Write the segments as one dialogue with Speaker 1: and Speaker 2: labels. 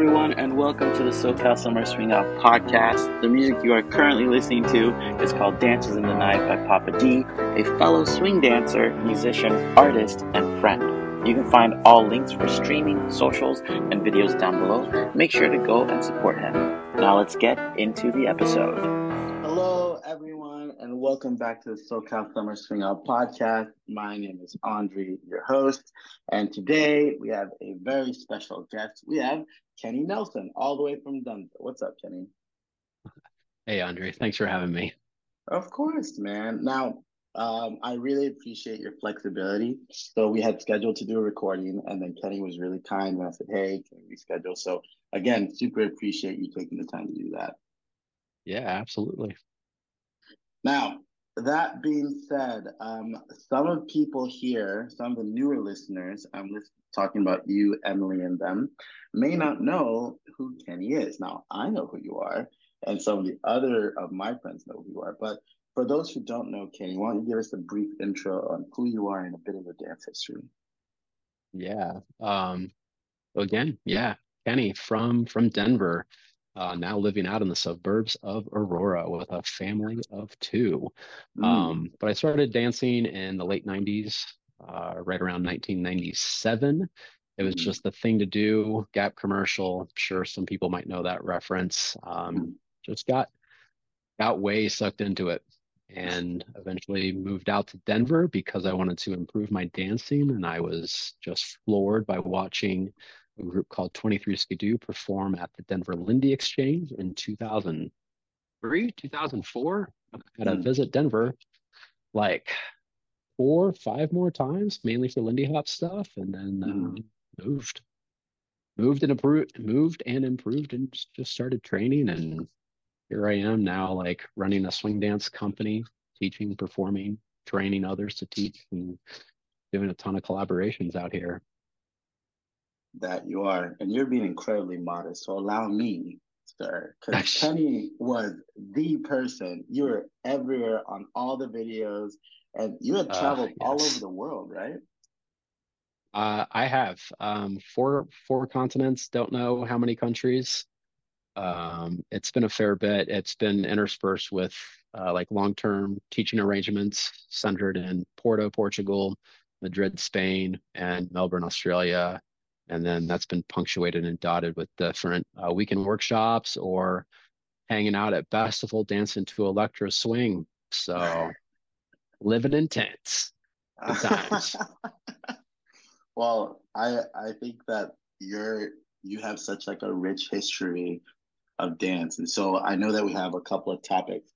Speaker 1: everyone, and welcome to the SoCal Summer Swing Out podcast. The music you are currently listening to is called Dances in the Night by Papa D, a fellow swing dancer, musician, artist, and friend. You can find all links for streaming, socials, and videos down below. Make sure to go and support him. Now let's get into the episode. Hello, everyone, and welcome back to the SoCal Summer Swing Out podcast. My name is Andre, your host, and today we have a very special guest. We have Kenny Nelson, all the way from Denver. What's up, Kenny?
Speaker 2: Hey, Andre. Thanks for having me.
Speaker 1: Of course, man. Now, um, I really appreciate your flexibility. So we had scheduled to do a recording, and then Kenny was really kind and I said, "Hey, can we schedule?" So again, super appreciate you taking the time to do that.
Speaker 2: Yeah, absolutely.
Speaker 1: Now, that being said, um, some of people here, some of the newer listeners, I'm talking about you, Emily, and them, may not know who Kenny is. Now, I know who you are, and some of the other of my friends know who you are. But for those who don't know Kenny, why don't you give us a brief intro on who you are and a bit of your dance history?
Speaker 2: Yeah. Um, again, yeah, Kenny from from Denver uh, now living out in the suburbs of Aurora with a family of two. Mm. Um, but I started dancing in the late 90s, uh, right around 1997. It was mm. just the thing to do. Gap commercial. I'm sure some people might know that reference. Um, mm. just got got way sucked into it, and eventually moved out to Denver because I wanted to improve my dancing, and I was just floored by watching a group called 23 Skidoo perform at the Denver Lindy Exchange in 2003, 2004. I had to mm. visit Denver like four, five more times, mainly for Lindy Hop stuff, and then mm. moved, moved and improved, moved and improved, and just started training. And here I am now, like running a swing dance company, teaching, performing, training others to teach, and doing a ton of collaborations out here
Speaker 1: that you are, and you're being incredibly modest. So allow me, sir, because Kenny was the person. You were everywhere on all the videos, and you had uh, traveled uh, yes. all over the world, right?
Speaker 2: Uh, I have um, four four continents. Don't know how many countries. Um, it's been a fair bit. It's been interspersed with uh, like long term teaching arrangements centered in Porto, Portugal, Madrid, Spain, and Melbourne, Australia and then that's been punctuated and dotted with different uh, weekend workshops or hanging out at Bestival dancing to electro swing. So living in tents. Times.
Speaker 1: well, I I think that you're you have such like a rich history of dance, and so I know that we have a couple of topics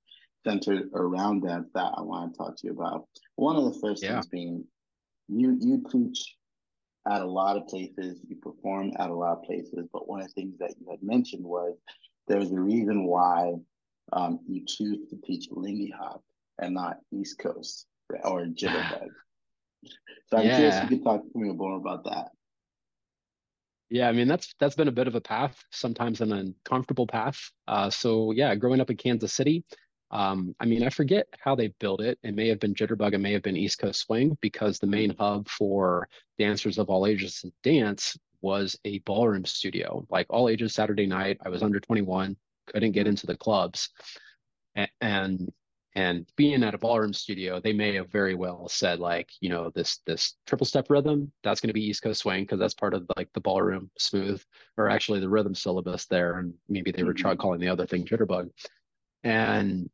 Speaker 1: centered around dance that I want to talk to you about. One of the first yeah. things being you you teach at a lot of places, you perform at a lot of places, but one of the things that you had mentioned was there's a reason why um, you choose to teach Lindy Hop and not East Coast or Jitterbug. so I'm yeah. curious if you could talk to me more about that.
Speaker 2: Yeah, I mean that's that's been a bit of a path, sometimes an uncomfortable path. Uh, so yeah, growing up in Kansas City, um, I mean, I forget how they built it. It may have been Jitterbug, it may have been East Coast Swing, because the main hub for dancers of all ages to dance was a ballroom studio. Like all ages Saturday night, I was under 21, couldn't get into the clubs. And and being at a ballroom studio, they may have very well said like, you know, this this triple step rhythm, that's going to be East Coast Swing because that's part of like the ballroom smooth, or actually the rhythm syllabus there. And maybe they were mm-hmm. calling the other thing Jitterbug. And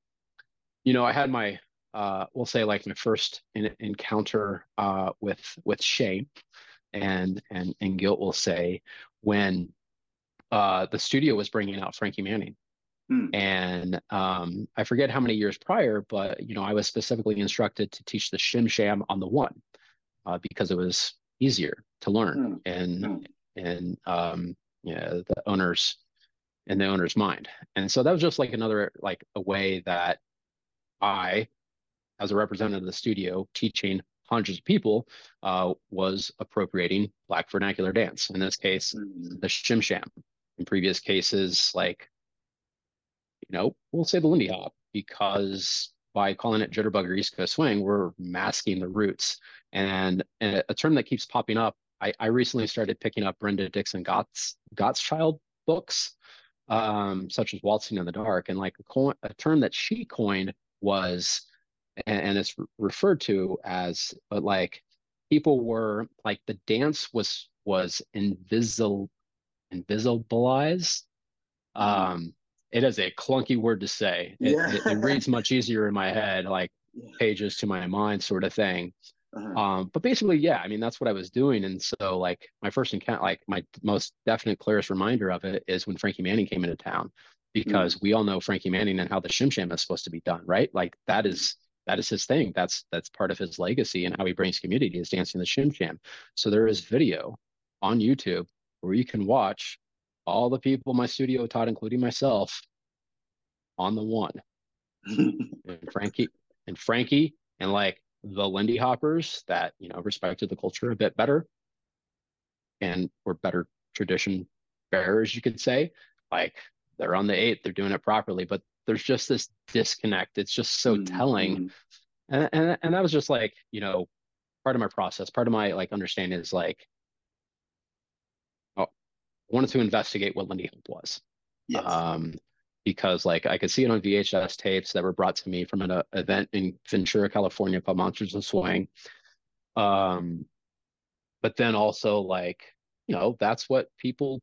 Speaker 2: you know, I had my uh, we'll say like my first in, encounter uh, with with shame and and and guilt. Will say when uh, the studio was bringing out Frankie Manning, hmm. and um, I forget how many years prior, but you know, I was specifically instructed to teach the shim sham on the one uh, because it was easier to learn hmm. and hmm. and um, yeah, the owners in the owner's mind. And so that was just like another like a way that I, as a representative of the studio teaching hundreds of people, uh, was appropriating Black vernacular dance. In this case, mm-hmm. the shim sham. In previous cases, like, you know, we'll say the Lindy Hop because by calling it jitterbug or East Coast swing, we're masking the roots. And, and a term that keeps popping up, I, I recently started picking up Brenda Dixon Gott's, Gottschild books, um, such as Waltzing in the Dark. And like a, co- a term that she coined was, and, and it's re- referred to as, but like people were like the dance was was invisible invisibilized. Um, it is a clunky word to say. It, yeah. it, it reads much easier in my head, like pages to my mind, sort of thing. Uh-huh. Um, but basically, yeah, I mean, that's what I was doing. And so, like, my first encounter, like, my most definite, clearest reminder of it is when Frankie Manning came into town, because mm. we all know Frankie Manning and how the Shim Sham is supposed to be done, right? Like, that is that is his thing. That's that's part of his legacy and how he brings community is dancing the Shim Sham. So there is video on YouTube where you can watch all the people my studio taught, including myself, on the one. and Frankie and Frankie and like the Lindy Hoppers that, you know, respected the culture a bit better and were better tradition bearers, you could say. Like they're on the eight, they're doing it properly, but there's just this disconnect. It's just so mm-hmm. telling. And, and and that was just like, you know, part of my process, part of my like understanding is like oh, I wanted to investigate what Lindy Hop was. Yes. Um, because like I could see it on VHS tapes that were brought to me from an uh, event in Ventura, California called Monsters of Swing. Um, but then also like, you know, that's what people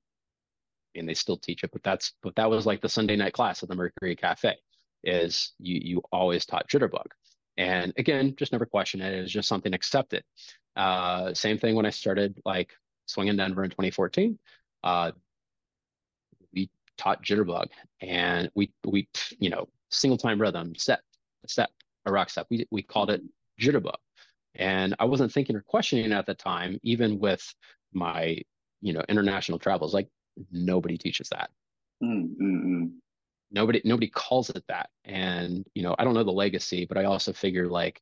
Speaker 2: and they still teach it, but that's but that was like the Sunday night class at the Mercury Cafe is you you always taught jitterbug. And again, just never questioned it. It was just something accepted. Uh, same thing when I started like Swingin Denver in 2014. Uh, taught jitterbug and we we you know single time rhythm step step a rock step. We we called it jitterbug. And i wasn't thinking or questioning at the time even with my you know international travels like nobody teaches that. Mm-hmm. nobody nobody calls it that. And you know i don't know the legacy but i also figure like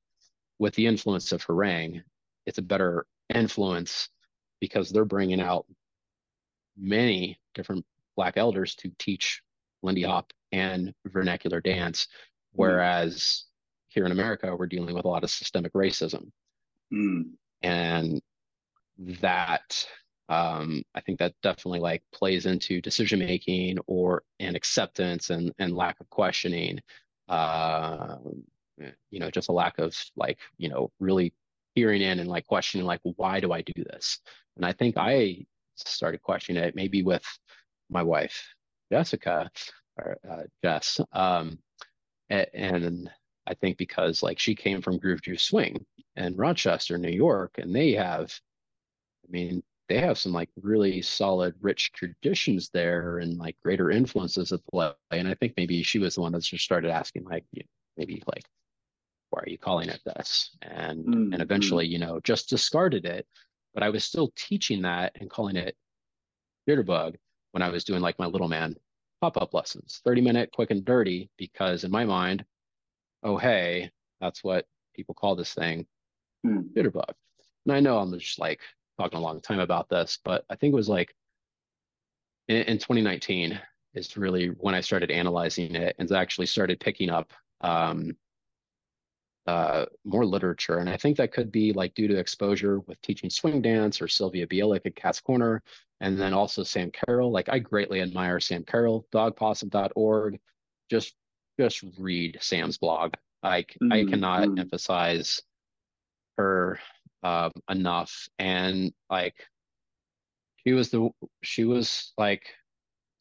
Speaker 2: with the influence of Herräng it's a better influence because they're bringing out many different black elders to teach Lindy Hop and vernacular dance, whereas here in America we're dealing with a lot of systemic racism, mm. and that um, I think that definitely like plays into decision making or and acceptance and and lack of questioning. Uh, you know, just a lack of like you know really hearing in and like questioning like why do I do this? And I think I started questioning it maybe with my wife, Jessica, or uh, Jess. Um, and, and, I think because like she came from Groove Juice Swing in Rochester, New York, and they have, I mean, they have some like really solid, rich traditions there and like greater influences at play. And I think maybe she was the one that just started asking, like, you know, maybe like, why are you calling it this? And mm-hmm. and eventually, you know, just discarded it. But I was still teaching that and calling it jitterbug when I was doing like my little man pop up lessons, 30 minute quick and dirty, because in my mind, oh, hey, that's what people call this thing, mm. jitterbug. And I know I'm just like talking a long time about this, but I think it was like in, in 2019 is really when I started analyzing it and actually started picking up um, uh, more literature. And I think that could be like due to exposure with teaching swing dance or Sylvia Bielik at Cat's Corner, and then also Sam Carroll. Like I greatly admire Sam Carroll, dogpossum.org. Just just read Sam's blog. I mm-hmm. I cannot mm-hmm. emphasize her um, enough. And like she was the she was like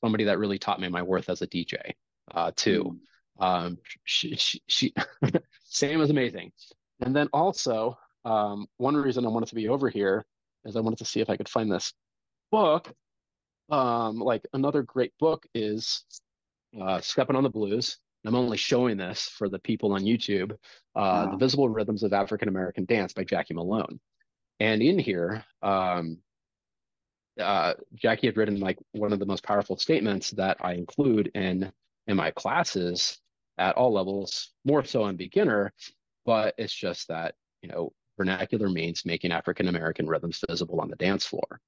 Speaker 2: somebody that really taught me my worth as a DJ uh, too. Mm-hmm. Um, she, she, she Sam is amazing. And then also, um, one reason I wanted to be over here is I wanted to see if I could find this book. Um, like another great book is uh, Stepping on the Blues. I'm only showing this for the people on YouTube. Uh, wow. The Visible Rhythms of African American Dance by Jacqui Malone. And in here, um, uh, Jacqui had written like one of the most powerful statements that I include in in my classes at all levels, more so in beginner, but it's just that, you know, vernacular means making African American rhythms visible on the dance floor.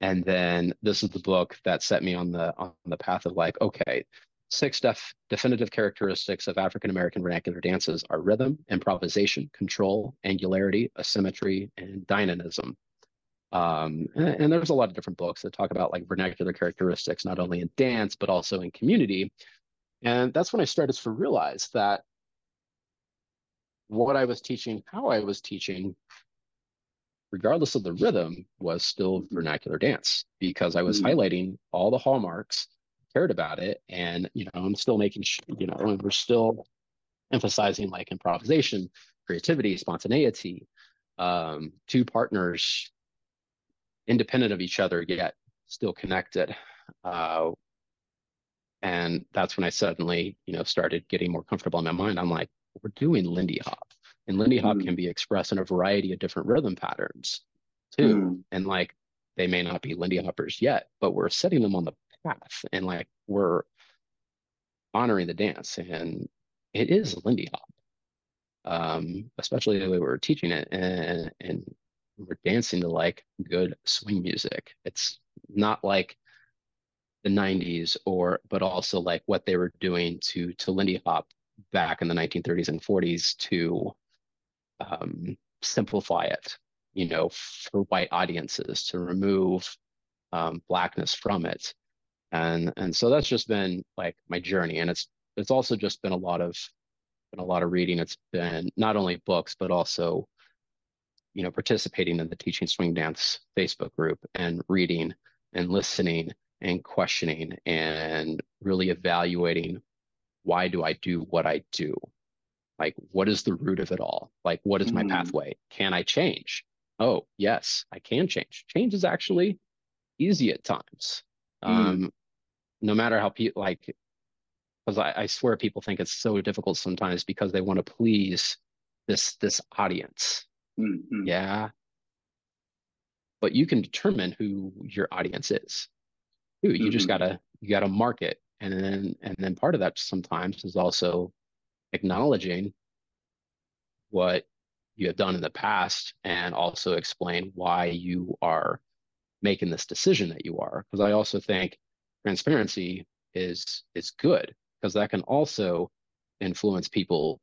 Speaker 2: And then this is the book that set me on the on the path of like, okay, six def- definitive characteristics of African American vernacular dances are rhythm, improvisation, control, angularity, asymmetry, and dynamism. Um, and, and, there's a lot of different books that talk about like vernacular characteristics, not only in dance, but also in community. And that's when I started to realize that what I was teaching, how I was teaching, regardless of the rhythm, was still vernacular dance because I was mm-hmm. highlighting all the hallmarks, cared about it, and you know, I'm still making, you know, we're still emphasizing like improvisation, creativity, spontaneity, um, two partners independent of each other yet still connected. Uh, and that's when I suddenly, you know, started getting more comfortable in my mind. I'm like, we're doing Lindy Hop, and Lindy Hop mm. can be expressed in a variety of different rhythm patterns too. Mm. And like, they may not be Lindy Hoppers yet, but we're setting them on the path, and like we're honoring the dance, and it is Lindy Hop. Um, especially the way we are teaching it, and and we're dancing to like good swing music. It's not like the 90s or but also like what they were doing to to Lindy Hop back in the 1930s and 40s to um, simplify it, you know, for white audiences to remove um, blackness from it, and and so that's just been like my journey, and it's it's also just been a lot of been a lot of reading. It's been not only books but also you know, participating in the Teaching Swing Dance Facebook group and reading and listening and questioning and really evaluating why do I do what I do? Like, what is the root of it all? Like, what is mm. my pathway? Can I change? Oh, yes, I can change. Change is actually easy at times. Mm. Um, no matter how people like, because I, I swear people think it's so difficult sometimes because they want to please this this audience Mm-hmm. Yeah. But you can determine who your audience is. You mm-hmm. just gotta you gotta market. And then and then part of that sometimes is also acknowledging what you have done in the past and also explain why you are making this decision that you are. Because I also think transparency is is good because that can also influence people,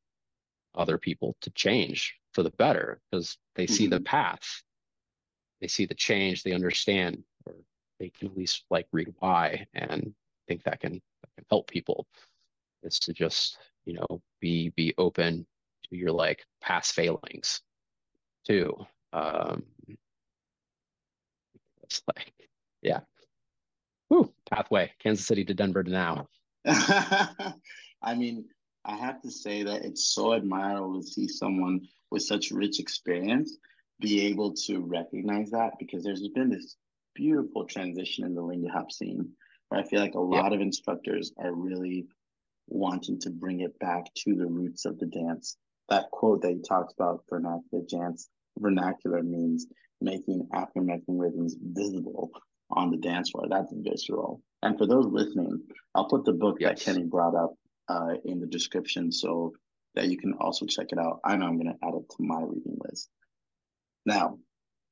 Speaker 2: other people to change for the better because they see mm-hmm. the path, they see the change, they understand, they can at least like read why and I think that can, that can help people. Is to just you know be be open to your like past failings too. Um, it's like yeah. Whew, pathway, Kansas City to Denver to now.
Speaker 1: I mean, I have to say that it's so admirable to see someone with such rich experience be able to recognize that because there's been this beautiful transition in the Lindy Hop scene where I feel like a lot of instructors are really wanting to bring it back to the roots of the dance. That quote that you talked about, vernacular dance, vernacular means making African American rhythms visible on the dance floor. That's visceral. And for those listening, I'll put the book yes. that Kenny brought up uh, in the description so that you can also check it out. I know I'm going to add it to my reading list. Now,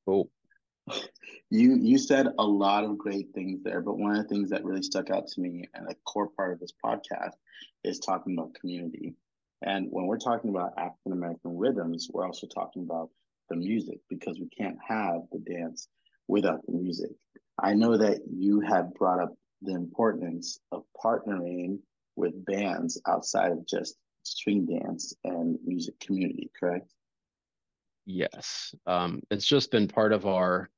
Speaker 2: cool.
Speaker 1: You you said a lot of great things there, but one of the things that really stuck out to me and a core part of this podcast is talking about community. And when we're talking about African American rhythms, we're also talking about the music because we can't have the dance without the music. I know that you have brought up the importance of partnering with bands outside of just swing dance and music community, correct?
Speaker 2: Yes. Um, it's just been part of our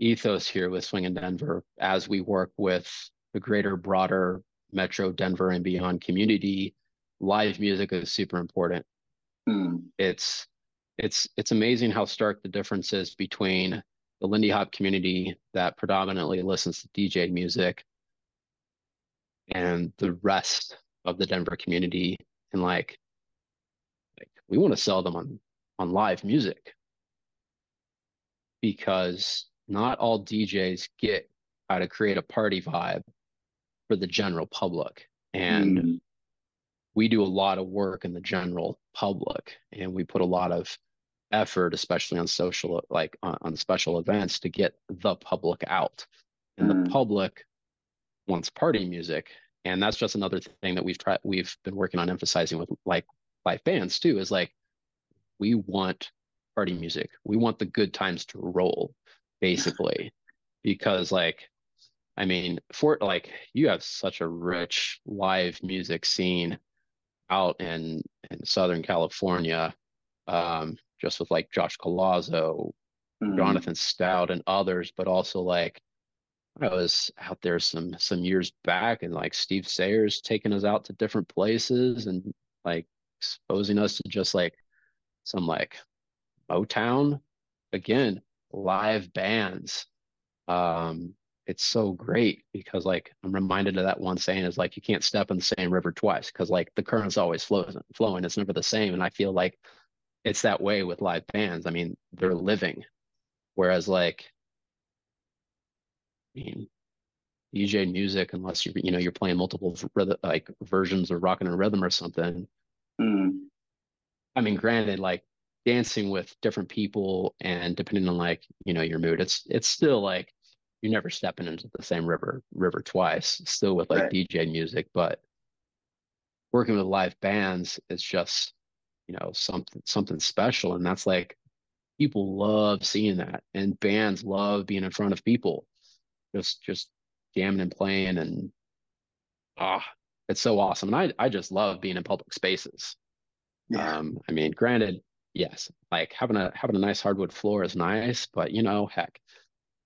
Speaker 2: ethos here with Swingin Denver as we work with the greater, broader Metro Denver and beyond community. Live music is super important. Mm. It's it's it's amazing how stark the difference is between the Lindy Hop community that predominantly listens to DJ music and the rest of the Denver community and like like we want to sell them on on live music because not all DJs get how to create a party vibe for the general public and mm. we do a lot of work in the general public and we put a lot of effort especially on social like on, on special events to get the public out and mm. the public wants party music and that's just another thing that we've tried we've been working on emphasizing with like live bands too is like we want party music we want the good times to roll basically, because like, I mean, for like you have such a rich live music scene out in in Southern California, um, just with like Josh Collazo, mm. Jonathan Stout, and others, but also like I was out there some some years back, and like Steve Sayers taking us out to different places and like exposing us to just like some like Motown again, live bands. Um, it's so great because like I'm reminded of that one saying is like you can't step in the same river twice because like the current's always flowing flowing. It's never the same. And I feel like it's that way with live bands. I mean, they're living. Whereas like I mean DJ music, unless you you know you're playing multiple like versions of rocking and rhythm or something. Mm. I mean, granted, like dancing with different people and depending on like you know your mood it's it's still like you're never stepping into the same river river twice still with like right. dj music but working with live bands is just you know something something special and that's like people love seeing that and bands love being in front of people just just jamming and playing and ah it's so awesome and i i just love being in public spaces yeah. um i mean granted yes, like having a having a nice hardwood floor is nice, but you know, heck,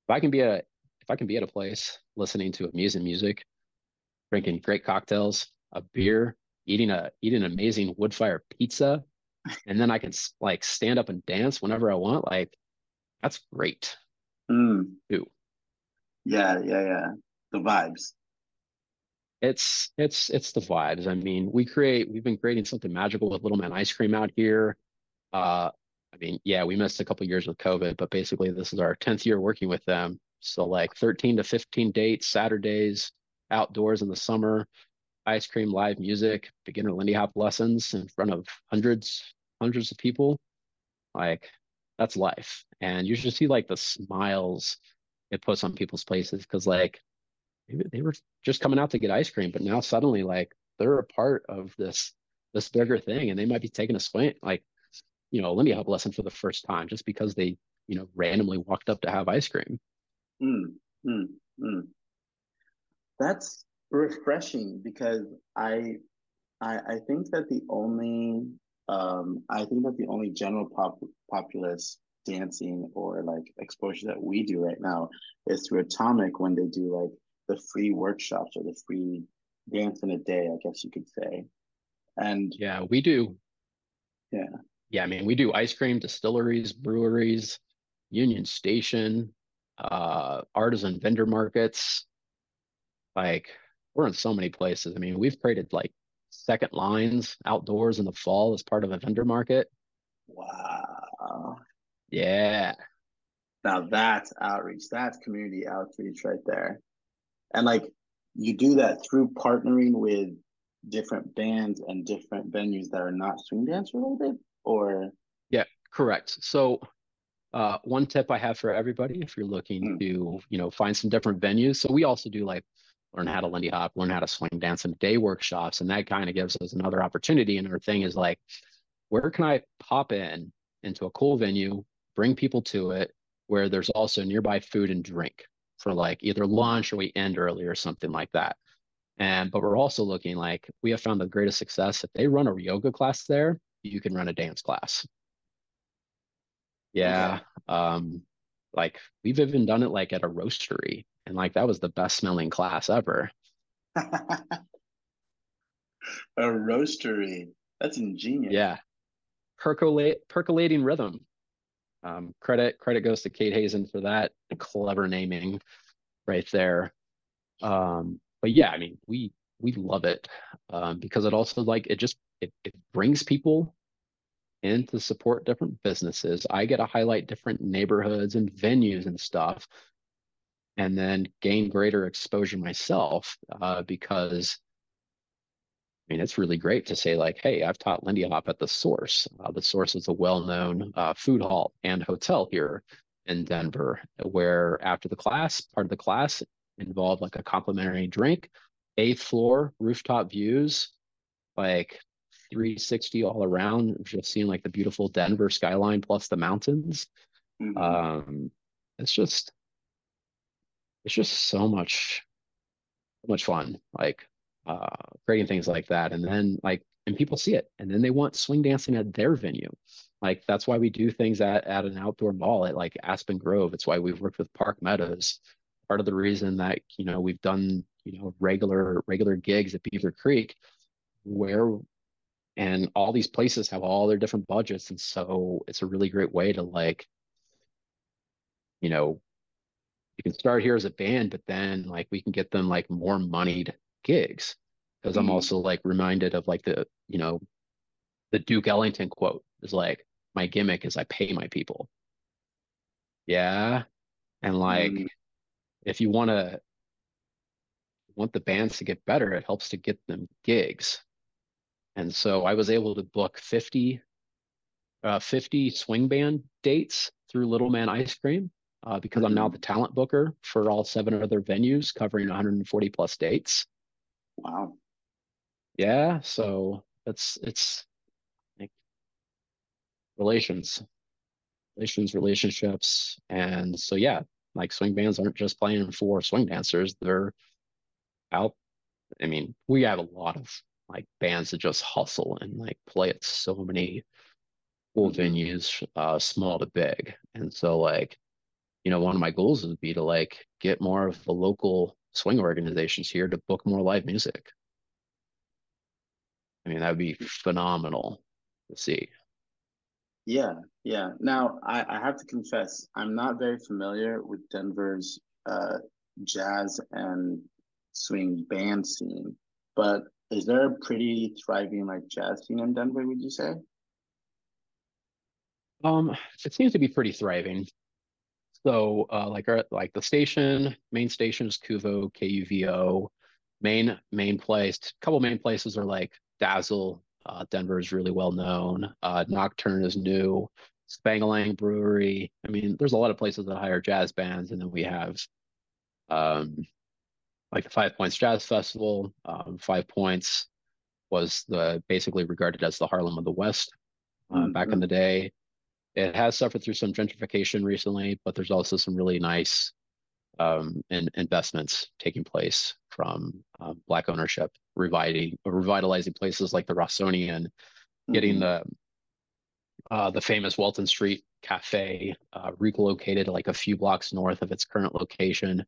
Speaker 2: if I can be a if I can be at a place listening to amazing music, drinking great cocktails, a beer, eating a eating an amazing wood fire pizza, and then I can like stand up and dance whenever I want, like that's great.
Speaker 1: Mm. Too. Yeah, yeah, yeah. The vibes.
Speaker 2: It's it's it's the vibes. I mean, we create we've been creating something magical with Little Man Ice Cream out here. Uh, I mean, yeah, we missed a couple years with COVID, but basically this is our 10th year working with them. So like 13 to 15 dates, Saturdays, outdoors in the summer, ice cream, live music, beginner Lindy Hop lessons in front of hundreds, hundreds of people. Like that's life. And you should see like the smiles it puts on people's faces because like they were just coming out to get ice cream, but now suddenly like they're a part of this this bigger thing and they might be taking a swing like you know, Lindy Hop lesson for the first time just because they, you know, randomly walked up to have ice cream.
Speaker 1: Mm, mm, mm. That's refreshing because I, I, I think that the only, um, I think that the only general pop populace dancing or like exposure that we do right now is through Atomic when they do like the free workshops or the free dance in a day, I guess you could say. And
Speaker 2: yeah, we do.
Speaker 1: Yeah
Speaker 2: yeah, I mean, we do ice cream distilleries, breweries, Union Station, uh, artisan vendor markets. Like we're in so many places. I mean, we've created like second lines outdoors in the fall as part of a vendor market.
Speaker 1: Wow.
Speaker 2: Yeah.
Speaker 1: Now that's outreach. That's community outreach right there. And like you do that through partnering with different bands and different venues that are not swing dance related or?
Speaker 2: Yeah correct. So uh, one tip i have for everybody if you're looking mm. to you know find some different venues so we also do like learn how to lindy hop learn how to swing dance and day workshops and that kind of gives us another opportunity and our thing is like where can i pop in into a cool venue bring people to it where there's also nearby food and drink for like either lunch or we end early or something like that. And but we're also looking like we have found the greatest success if they run a yoga class there you can run a dance class. Yeah. Okay. Um, like we've even done it like at a roastery and like that was the best smelling class ever.
Speaker 1: a roastery. That's ingenious.
Speaker 2: Yeah. Percolate percolating rhythm. Um, credit credit goes to Kate Hazen for that clever naming right there. Um, but yeah, I mean, we we love it um, because it also like it just it, it brings people in to support different businesses. I get to highlight different neighborhoods and venues and stuff, and then gain greater exposure myself uh, because. I mean, it's really great to say, like, hey, I've taught Lindy Hop at the Source. Uh, the Source is a well known uh, food hall and hotel here in Denver, where after the class, part of the class involved like a complimentary drink, eighth floor rooftop views, like 360 all around, just seeing like the beautiful Denver skyline plus the mountains. Mm-hmm. Um, it's just it's just so much so much fun like uh creating things like that and then like and people see it and then they want swing dancing at their venue like that's why we do things at, at an outdoor mall at like aspen grove it's why we've worked with park meadows part of the reason that you know we've done you know regular regular gigs at beaver creek where and all these places have all their different budgets and so it's a really great way to like you know you can start here as a band but then like we can get them like more moneyed gigs because i'm
Speaker 1: Mm.
Speaker 2: also like reminded of like the you know the duke ellington quote is like my gimmick is i pay my people yeah and like
Speaker 1: Mm.
Speaker 2: if you want to want the bands to get better it helps to get them gigs and so i was able to book 50 uh 50 swing band dates through little man ice cream uh, because i'm now
Speaker 1: Mhm.
Speaker 2: the talent booker for all seven other venues covering 140 plus dates
Speaker 1: Wow.
Speaker 2: yeah so it's it's like relations relations relationships and so yeah like swing bands aren't just playing for swing dancers they're out i mean we have a lot of like bands that just hustle and like play at so many cool
Speaker 1: Mhm.
Speaker 2: venues uh small to big and so like you know one of my goals would be to like get more of the local swing organizations here to book more live music i mean that would be phenomenal to see
Speaker 1: Yeah, yeah. Now, I, I have to confess, I'm not very familiar with Denver's uh, jazz and swing band scene, but is there a pretty thriving like jazz scene in Denver, would you say?
Speaker 2: um it seems to be pretty thriving So, uh, like our like the station, main station is Kuvo, K-U-V-O. Main main place, couple main places are like Dazzle. Uh, Denver is really well known. Uh, Nocturne is new. Spangalang Brewery. I mean, there's a lot of places that hire jazz bands, and then we have um, like the Five Points Jazz Festival. Um, Five Points was the basically regarded as the Harlem of the West uh, back in the day. It has suffered through some gentrification recently, but there's also some really nice um, in, investments taking place from uh, Black ownership, reviving revitalizing places like the Rossonian, getting
Speaker 1: Mhm.
Speaker 2: the uh, the famous Welton Street Cafe uh, relocated like a few blocks north of its current location.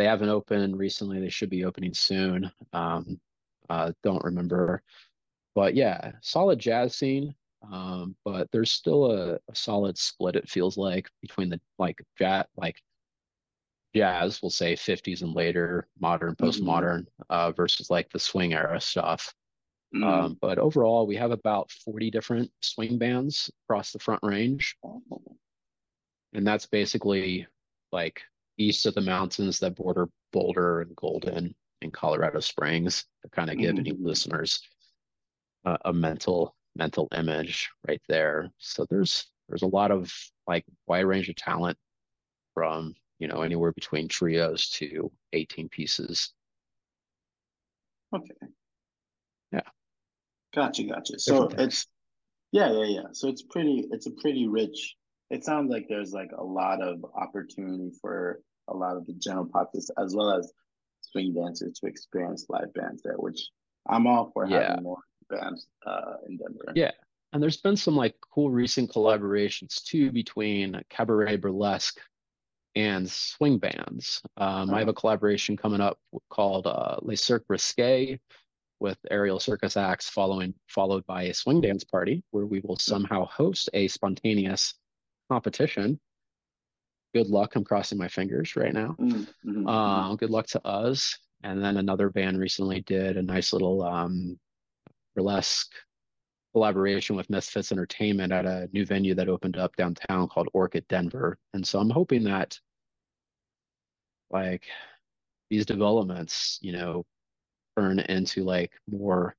Speaker 2: They haven't opened recently. They should be opening soon. Um, uh, don't remember, but yeah, solid jazz scene. Um, but there's still a, a solid split. It feels like between the like jazz, like jazz, we'll say 50s and later, modern,
Speaker 1: Mhm.
Speaker 2: postmodern, uh, versus like the swing era stuff.
Speaker 1: Mm.
Speaker 2: Um, but overall, we have about 40 different swing bands across the Front Range, and that's basically like east of the mountains that border Boulder and Golden and Colorado Springs to kind of give any
Speaker 1: Mhm.
Speaker 2: listeners a, a mental mental image right there. So there's there's a lot of like wide range of talent from you know anywhere between trios to 18 pieces.
Speaker 1: Okay.
Speaker 2: Yeah.
Speaker 1: Gotcha, gotcha. So
Speaker 2: things.
Speaker 1: it's yeah, yeah, yeah. So it's pretty it's a pretty rich it sounds like there's like a lot of opportunity for a lot of the general populace as well as swing dancers to experience live bands there, which I'm all for
Speaker 2: Yeah.
Speaker 1: having more bands uh in Denver.
Speaker 2: Yeah. And there's been some like cool recent collaborations too between cabaret burlesque and swing bands. Um, I have a collaboration coming up called uh, Les Cirque Risqué with aerial circus acts following followed by a swing dance party where we will somehow host a spontaneous competition. Good luck. I'm crossing my fingers right now.
Speaker 1: Mm, mhm, mhm.
Speaker 2: Uh, good luck to us. And then another band recently did a nice little um, burlesque collaboration with Misfits Entertainment at a new venue that opened up downtown called Orchid Denver. And so I'm hoping that like these developments, you know, turn into like more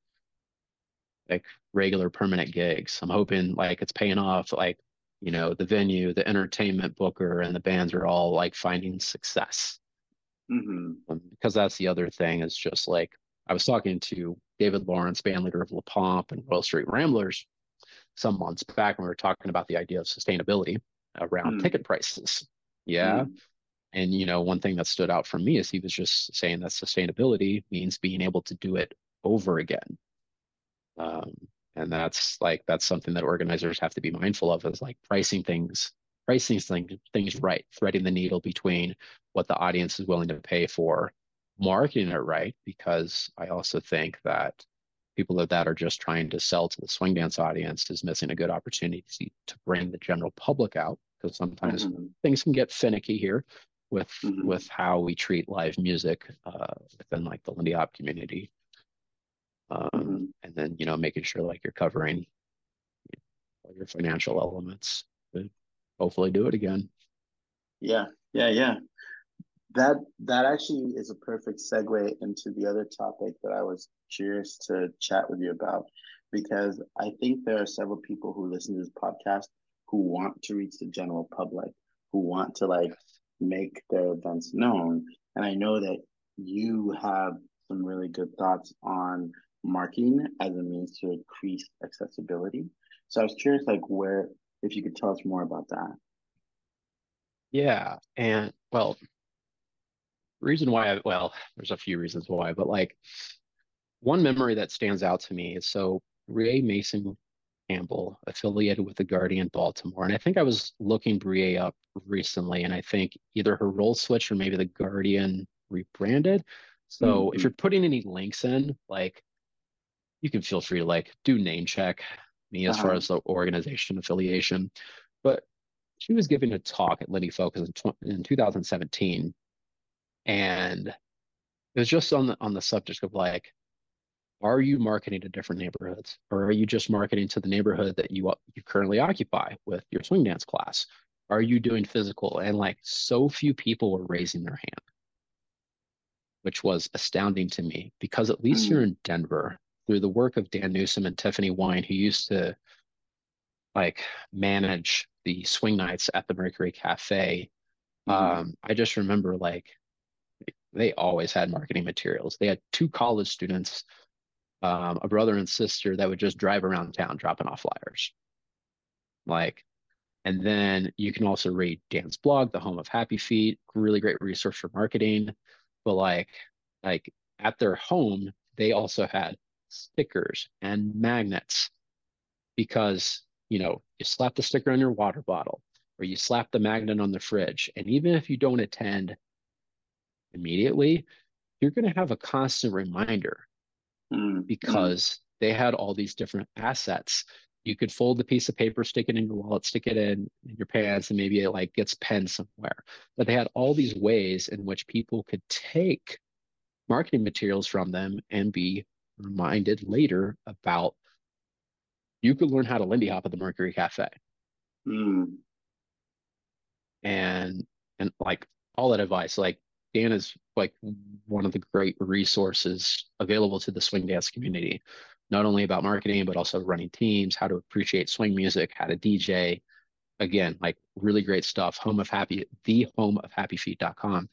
Speaker 2: like regular permanent gigs. I'm hoping like it's paying off like, you know, the venue, the entertainment booker and the bands are all like finding success.
Speaker 1: Mhm.
Speaker 2: Um, because that's the other thing is just like I was talking to David Lawrence, band leader of La Pompe and Royal Street Ramblers, some months back when we were talking about the idea of sustainability around
Speaker 1: Mm.
Speaker 2: ticket prices. Yeah. Mm. And you know, one thing that stood out for me is he was just saying that sustainability means being able to do it over again. Um, and that's like that's something that organizers have to be mindful of is like pricing things pricing things things right threading the needle between what the audience is willing to pay for marketing it right because i also think that people that are just trying to sell to the swing dance audience is missing a good opportunity to bring the general public out because sometimes mm-hmm. things can get finicky here with mm-hmm. with how we treat live music uh, within like the Lindy Hop community um, mm-hmm. and then you know making sure like you're covering all your financial elements but hopefully do it again.
Speaker 1: Yeah yeah yeah. That that actually is a perfect segue into the other topic that i was curious to chat with you about because i think there are several people who listen to this podcast who want to reach the general public who want to like make their events known. And i know that you have some really good thoughts on marketing as a means to increase accessibility. So I was curious, like, where, if you could tell us more about that.
Speaker 2: Yeah. And well, reason why, I, well, there's a few reasons why, but like one memory that stands out to me is so Brie Mason Campbell, affiliated with the Guardian Baltimore. And I think I was looking Brie up recently, and I think either her role switched or maybe the Guardian rebranded. So mm-hmm. if you're putting any links in, like you can feel free to like do name check me as uh-huh. far as the organization affiliation. But she was giving a talk at Lindy Focus in, tw- in 2017, and it was just on the on the subject of like, are you marketing to different neighborhoods, or are you just marketing to the neighborhood that you you currently occupy with your swing dance class? Are you doing physical? And like, so few people were raising their hand, which was astounding to me because at least mm. here in Denver, through the work of Dan Newsom and Tiffany Wine, who used to like manage the swing nights at the Mercury Cafe. Mm-hmm. Um, I just remember like they always had marketing materials. They had two college students, um, a brother and sister that would just drive around town dropping off flyers. Like, and then you can also read Dan's blog, The Home of Happy Feet, really great resource for marketing. But like, like at their home, they also had stickers and magnets because you know you slap the sticker on your water bottle or you slap the magnet on the fridge. And even if you don't attend immediately you're going to have a constant reminder mm-hmm. because they had all these different assets. You could fold the piece of paper stick it in your wallet stick it in, in your pants and maybe it like gets penned somewhere. But they had all these ways in which people could take marketing materials from them and be reminded later about you could learn how to Lindy hop at the Mercury Cafe. Mm. And and like all that advice, like Dan is like one of the great resources available to the swing dance community, not only about marketing, but also running teams, how to appreciate swing music, how to DJ. Again, like really great stuff. Home of Happy, the home of happyfeet.com.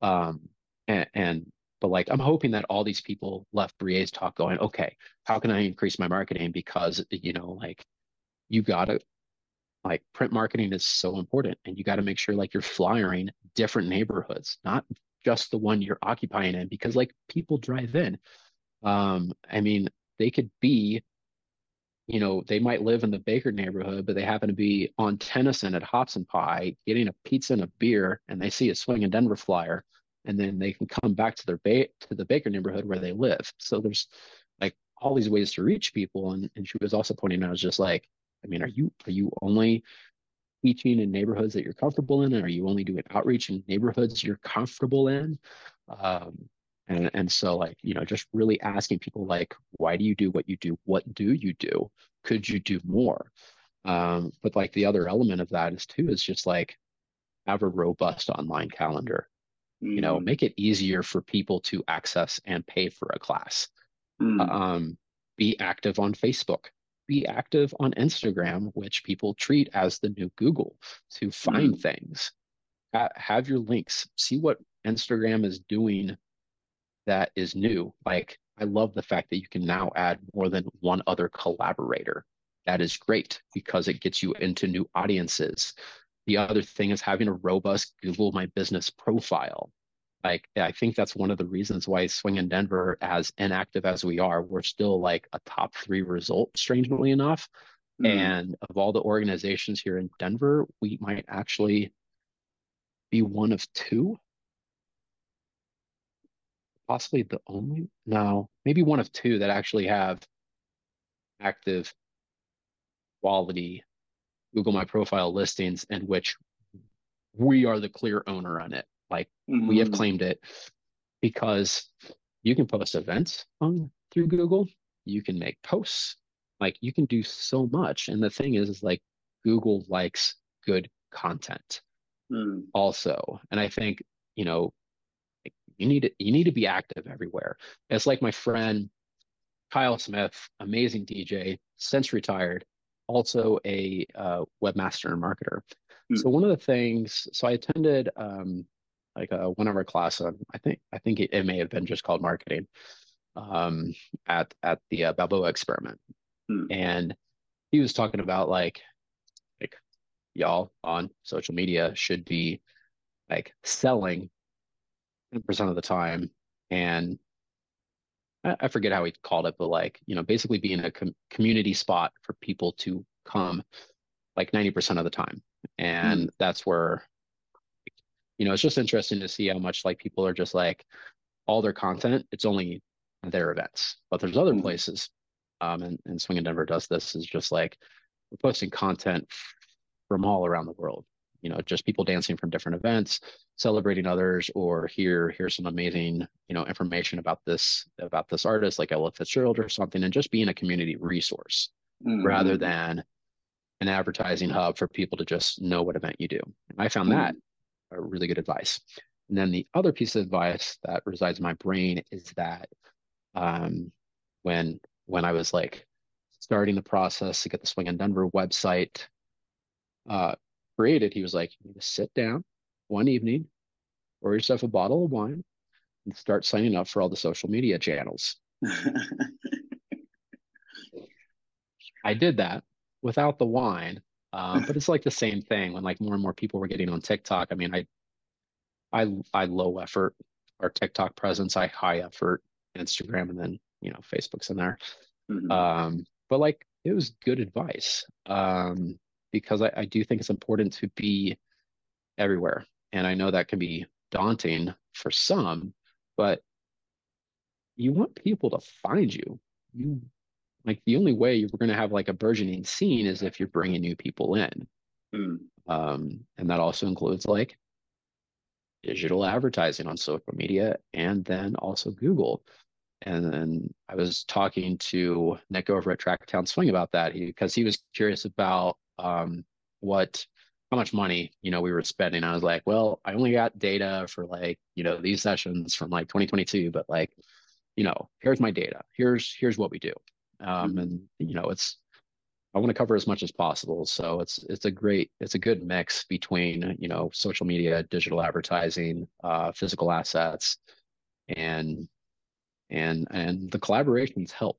Speaker 2: Um, and, and but like, I'm hoping that all these people left Brie's talk going, okay, how can I increase my marketing? Because, you know, like you gotta, like print marketing is so important and you got to make sure like you're flyering different neighborhoods, not just the one you're occupying in because like people drive in. Um, I mean, they could be, you know, they might live in the Baker neighborhood, but they happen to be on Tennyson at Hops and Pie getting a pizza and a beer and they see a Swingin Denver flyer and then they can come back to their ba- to the Baker neighborhood where they live. So there's like all these ways to reach people. And, and she was also pointing out, just like, I mean, are you are you only teaching in neighborhoods that you're comfortable in, and are you only doing outreach in neighborhoods you're comfortable in? Um, and and so like you know, just really asking people like, why do you do what you do? What do you do? Could you do more? Um, but like the other element of that is too is just like have a robust online calendar mm. you know mm. make it easier for people to access and pay for a class mm. um, be active on facebook be active on instagram which people treat as the new google to find mm. things ha- have your links see what instagram is doing that is new like i love the fact that you can now add more than one other collaborator that is great because it gets you into new audiences the other thing is having a robust Google My Business profile. Like, I think that's one of the reasons why Swingin Denver, as inactive as we are, we're still like a top three result, strangely enough. Mm. And of all the organizations here in Denver, we might actually be one of two. Possibly the only, no, maybe one of two that actually have active quality Google My Profile listings in which we are the clear owner on it. Like mm-hmm. we have mm-hmm. claimed it because you can post events on through Google, you can make posts, like you can do so much. And the thing is, is like Google likes good content mm. also. And I think, you know, you need to, you need to be active everywhere. It's like my friend Kyle Smith, amazing DJ, since retired, also a uh, webmaster and marketer. Mm. So one of the things, so I attended um, like a one hour class on, I think, I think it, it may have been just called marketing um, at at the uh, Balboa experiment, mm. and he was talking about like like y'all on social media should be like selling 10% of the time and I forget how he called it, but like, you know, basically being a com- community spot for people to come like 90% of the time. And mm. that's where, you know, it's just interesting to see how much like people are just like all their content, it's only their events. But there's other mm. places, um, and, and Swingin Denver does this is just like we're posting content from all around the world you know just people dancing from different events celebrating others or here here's some amazing you know information about this about this artist like ella fitzgerald or something and just being a community resource mm-hmm. rather than an advertising hub for people to just know what event you do and i found mm-hmm. that a really good advice and then the other piece of advice that resides in my brain is that um, when when i was like starting the process to get the swingin denver website uh, created, he was like, you need to sit down one evening, pour yourself a bottle of wine, and start signing up for all the social media channels. I did that without the wine, uh, but it's like the same thing when like more and more people were getting on TikTok. I mean, I, I, I low effort our TikTok presence, I high effort Instagram, and then you know Facebook's in there. Mm-hmm. Um, but like it was good advice. Um, because I, I do think it's important to be everywhere. And I know that can be daunting for some, but you want people to find you. You like the only way you're going to have like a burgeoning scene is if you're bringing new people in. Mm. Um, and that also includes like digital advertising on social media and then also Google. And then I was talking to Nick over at Tracktown Swing about that because he, he was curious about um, what how much money you know we were spending. I was like well i only got data for like you know these sessions from like 2022 but like you know here's my data. Here's here's what we do. Um, mm-hmm. and you know it's i want to cover as much as possible. So it's it's a great it's a good mix between you know social media digital advertising uh, physical assets and and and the collaborations help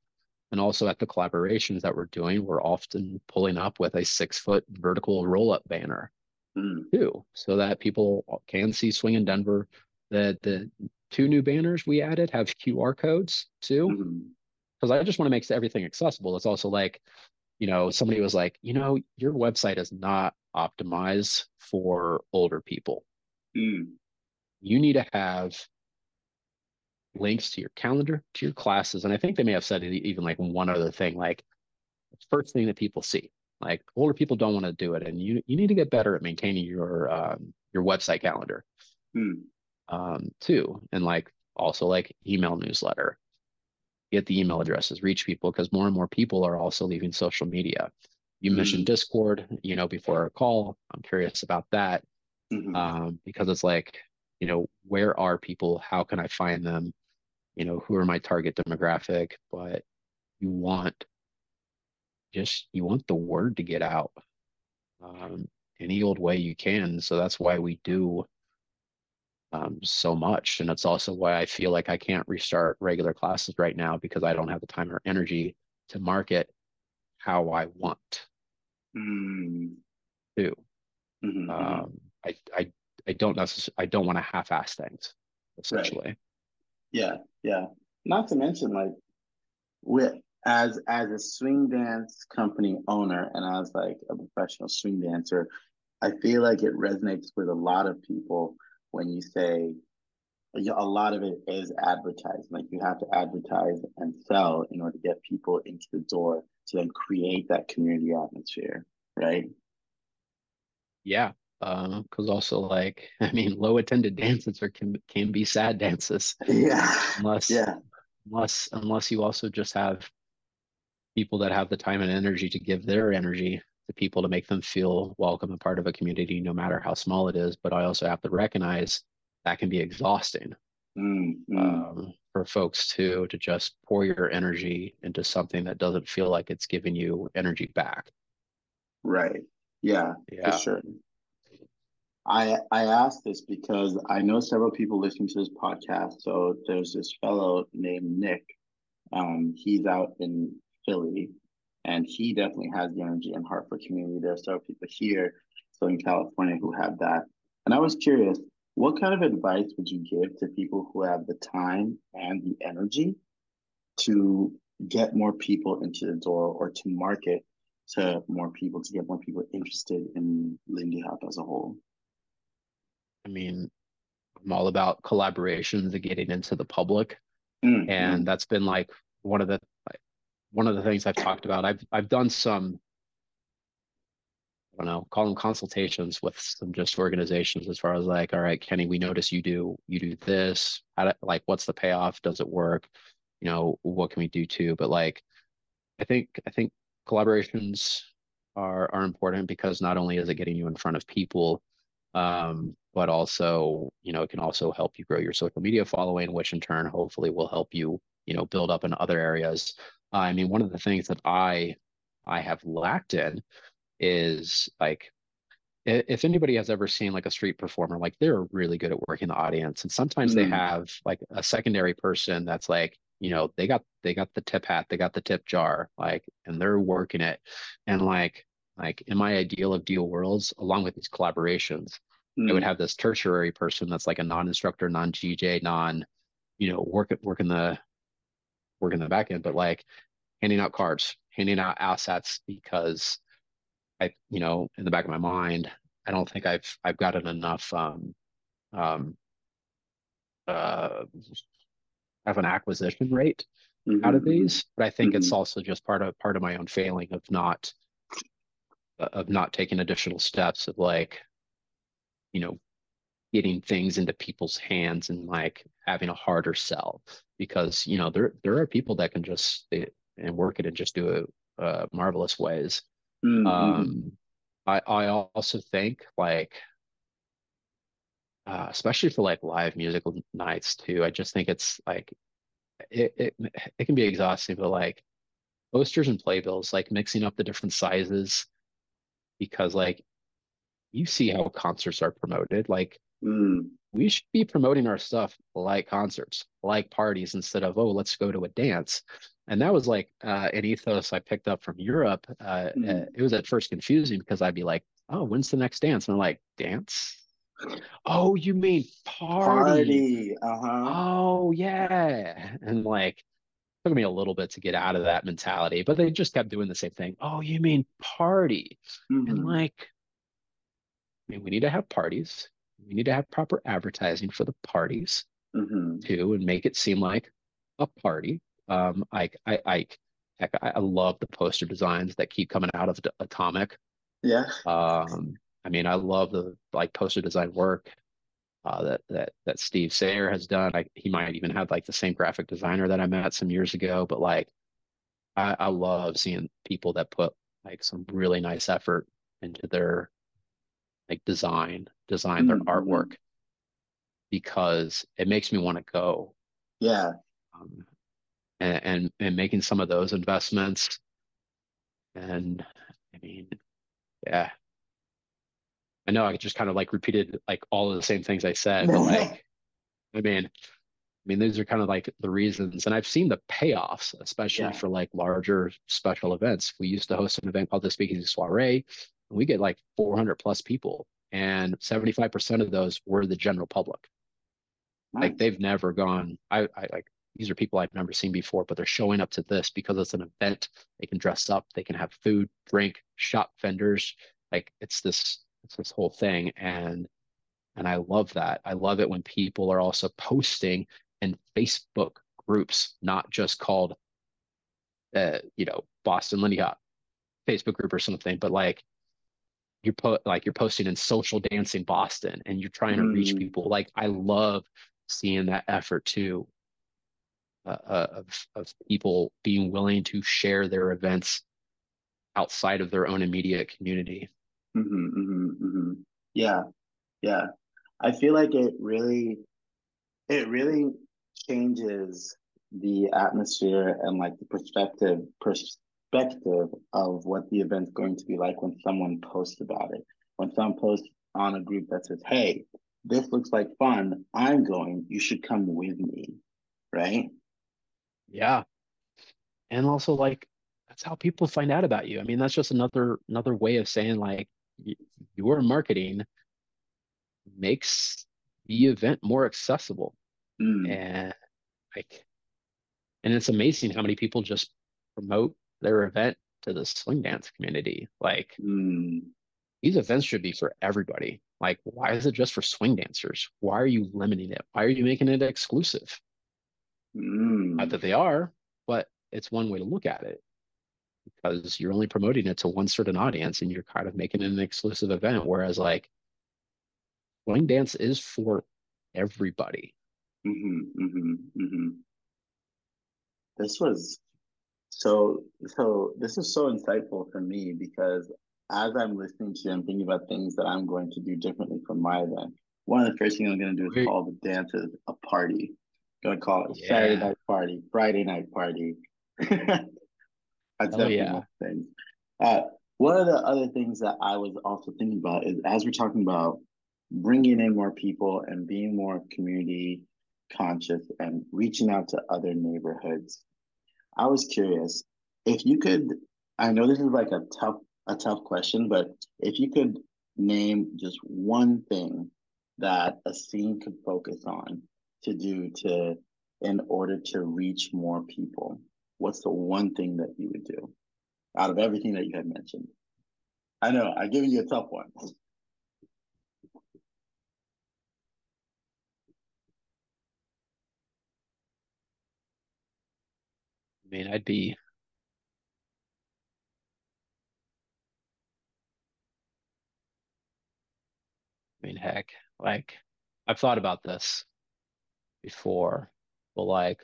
Speaker 2: and also at the collaborations that we're doing, we're often pulling up with a six foot vertical roll up banner mm. too, so that people can see Swingin Denver. The, the two new banners we added have QR codes too. Because mm-hmm. I just want to make everything accessible. It's also like, you know, somebody was like, you know, your website is not optimized for older people. Mm. You need to have links to your calendar, to your classes. And I think they may have said even like one other thing, like first thing that people see. Like older people don't want to do it, and you you need to get better at maintaining your um, your website calendar, hmm. um, too, and like also like email newsletter. Get the email addresses, reach people because more and more people are also leaving social media. You mentioned hmm. Discord, you know, before our call. I'm curious about that mm-hmm. um, because it's like, you know, where are people? How can I find them? You know who are my target demographic but you want just you want the word to get out um, any old way you can so that's why we do um, so much and it's also why i feel like i can't restart regular classes right now because i don't have the time or energy to market how i want mm. to
Speaker 1: mm-hmm.
Speaker 2: Mm-hmm. Um, I, I, I don't necessarily, I don't want to half-ass things, essentially. Right.
Speaker 1: Yeah, yeah. Not to mention, like, with as as a swing dance company owner and as like a professional swing dancer, I feel like it resonates with a lot of people when you say a lot of it is advertising. Like you have to advertise and sell in order to get people into the door to then create that community atmosphere, right?
Speaker 2: Yeah, because uh, also like I mean, low attended dances are can can be sad dances.
Speaker 1: Yeah.
Speaker 2: Unless yeah. Unless unless you also just have people that have the time and energy to give their energy to people to make them feel welcome and part of a community, no matter how small it is. But I also have to recognize that can be exhausting mm-hmm. um, for folks to to just pour your energy into something that doesn't feel like it's giving you energy back.
Speaker 1: Right. Yeah. Yeah. For sure. I I asked this because I know several people listening to this podcast. So there's this fellow named Nick. Um, he's out in Philly, and he definitely has the energy and heart for community. There are several people here, so in California, who have that. And I was curious, what kind of advice would you give to people who have the time and the energy to get more people into the door or to market to more people to get more people interested in Lindy Hop as a whole?
Speaker 2: I mean, I'm all about collaborations and getting into the public. Mm-hmm. And that's been like one of the one of the things I've talked about. I've I've done some I don't know, call them consultations with some just organizations as far as like, all right, Kenny, we notice you do you do this. How do, like what's the payoff? Does it work? You know, what can we do too? But like I think I think collaborations are are important because not only is it getting you in front of people, um, but also, you know, it can also help you grow your social media following, which in turn hopefully will help you, you know, build up in other areas. Uh, I mean, one of the things that I I have lacked in is like if anybody has ever seen like a street performer, like they're really good at working the audience. And sometimes mm. they have like a secondary person that's like, you know, they got they got the tip hat, they got the tip jar, like, and they're working it. And like like in my ideal of deal worlds, along with these collaborations, mm. I would hmm. have this tertiary person that's like a non-instructor, non-DJ, non, you know, work working the working the back end, but like handing out cards, handing out assets because I, you know, in the back of my mind, I don't think I've I've gotten enough um um uh have an acquisition rate mm-hmm. out of mm-hmm. these. But I think mm-hmm. it's also just part of part of my own failing of not of not taking additional steps of like, you know, getting things into people's hands and like having a harder sell because you know there there are people that can just they, and work it and just do it uh, marvelous ways. Mm-hmm. Um, I I also think like uh, especially for like live musical nights too. I just think it's like it it it can be exhausting, but like posters and playbills, like mixing up the different sizes because like you see how concerts are promoted. Like mm. we should be promoting our stuff like concerts, like parties, instead of oh let's go to a dance. And that was like uh, an ethos I picked up from Europe. Uh, mm. It was at first confusing because I'd be like, oh, when's the next dance? And I'm like, dance? Oh, you mean party?
Speaker 1: Party. Uh-huh.
Speaker 2: Oh, yeah. And like took me a little bit to get out of that mentality, but they just kept doing the same thing. Oh, you mean party? Mm-hmm. And like, I mean, we need to have parties. We need to have proper advertising for the parties mm-hmm. too, and make it seem like a party. Um, I, I, I, heck, I love the poster designs that keep coming out of Atomic.
Speaker 1: Yeah.
Speaker 2: Um, I mean, I love the like poster design work uh, that that that Steve Sayer has done. I, he might even have like the same graphic designer that I met some years ago. But like, I, I love seeing people that put like some really nice effort into their like design, design their mm-hmm. artwork because it makes me want to go.
Speaker 1: Yeah. Um,
Speaker 2: and, and and making some of those investments, and I mean, yeah, I know I just kind of like repeated like all of the same things I said, but like, I mean, I mean, these are kind of like the reasons, and I've seen the payoffs, especially yeah. for like larger special events. We used to host an event called the Speakeasy Soiree, and we get like 400 plus people and 75% of those were the general public.
Speaker 1: Nice.
Speaker 2: Like they've never gone. I, I like these are people I've never seen before, but they're showing up to this because it's an event. They can dress up, they can have food, drink, shop vendors. Like it's this it's this whole thing. And and I love that. I love it when people are also posting in Facebook groups, not just called uh, you know, Boston Lindy Hop Facebook group or something, but like you're po- like you're posting in social dancing Boston and you're trying to reach
Speaker 1: Mm.
Speaker 2: people. Like I love seeing that effort too uh, uh, of of people being willing to share their events outside of their own immediate community.
Speaker 1: Hmm hmm hmm Yeah, yeah. I feel like it really, it really changes the atmosphere and like the perspective perspective of what the event's going to be like when someone posts about it. When someone posts on a group that says, "Hey, this looks like fun. I'm going. You should come with me." Right?
Speaker 2: Yeah. And also like that's how people find out about you. I mean, that's just another another way of saying like your marketing makes the event more accessible.
Speaker 1: Mm.
Speaker 2: And like and it's amazing how many people just promote their event to the swing dance community. Like
Speaker 1: Mm.
Speaker 2: these events should be for everybody. Like, why is it just for swing dancers? Why are you limiting it? Why are you making it exclusive? Not
Speaker 1: Mm.
Speaker 2: that they are, but it's one way to look at it because you're only promoting it to one certain audience and you're kind of making it an exclusive event. Whereas, like, swing dance is for everybody.
Speaker 1: hmm hmm hmm This was so so this is so insightful for me because as I'm listening to you, I'm thinking about things that I'm going to do differently from my event. One of the first things I'm going to do is call the dances a party. going to call it a Saturday night party, Friday night party. That's definitely
Speaker 2: yeah.
Speaker 1: one thing. Uh, one of the other things that I was also thinking about is as we're talking about bringing in more people and being more community conscious and reaching out to other neighborhoods. I was curious if you could. I know this is like a tough a tough question, but if you could name just one thing that a scene could focus on to do to in order to reach more people, what's the one thing that you would do out of everything that you had mentioned? I know I'm giving you a tough one.
Speaker 2: I mean, I'd be, I mean, heck, like, I've thought about this before, but like,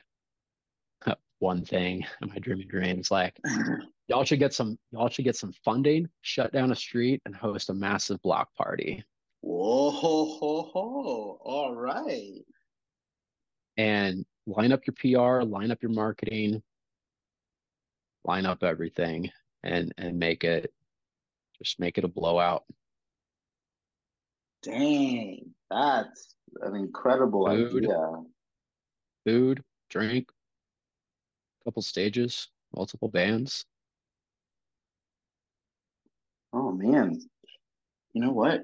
Speaker 2: one thing in my dreaming dreams, like, y'all should get some, y'all should get some funding, shut down a street, and host a massive block party.
Speaker 1: Whoa, ho, ho, ho. All right.
Speaker 2: and line up your PR, line up your marketing, line up everything and and make it just make it a blowout.
Speaker 1: Dang, that's an incredible
Speaker 2: Food.
Speaker 1: idea.
Speaker 2: Food, drink, couple stages, multiple bands.
Speaker 1: Oh man. You know what?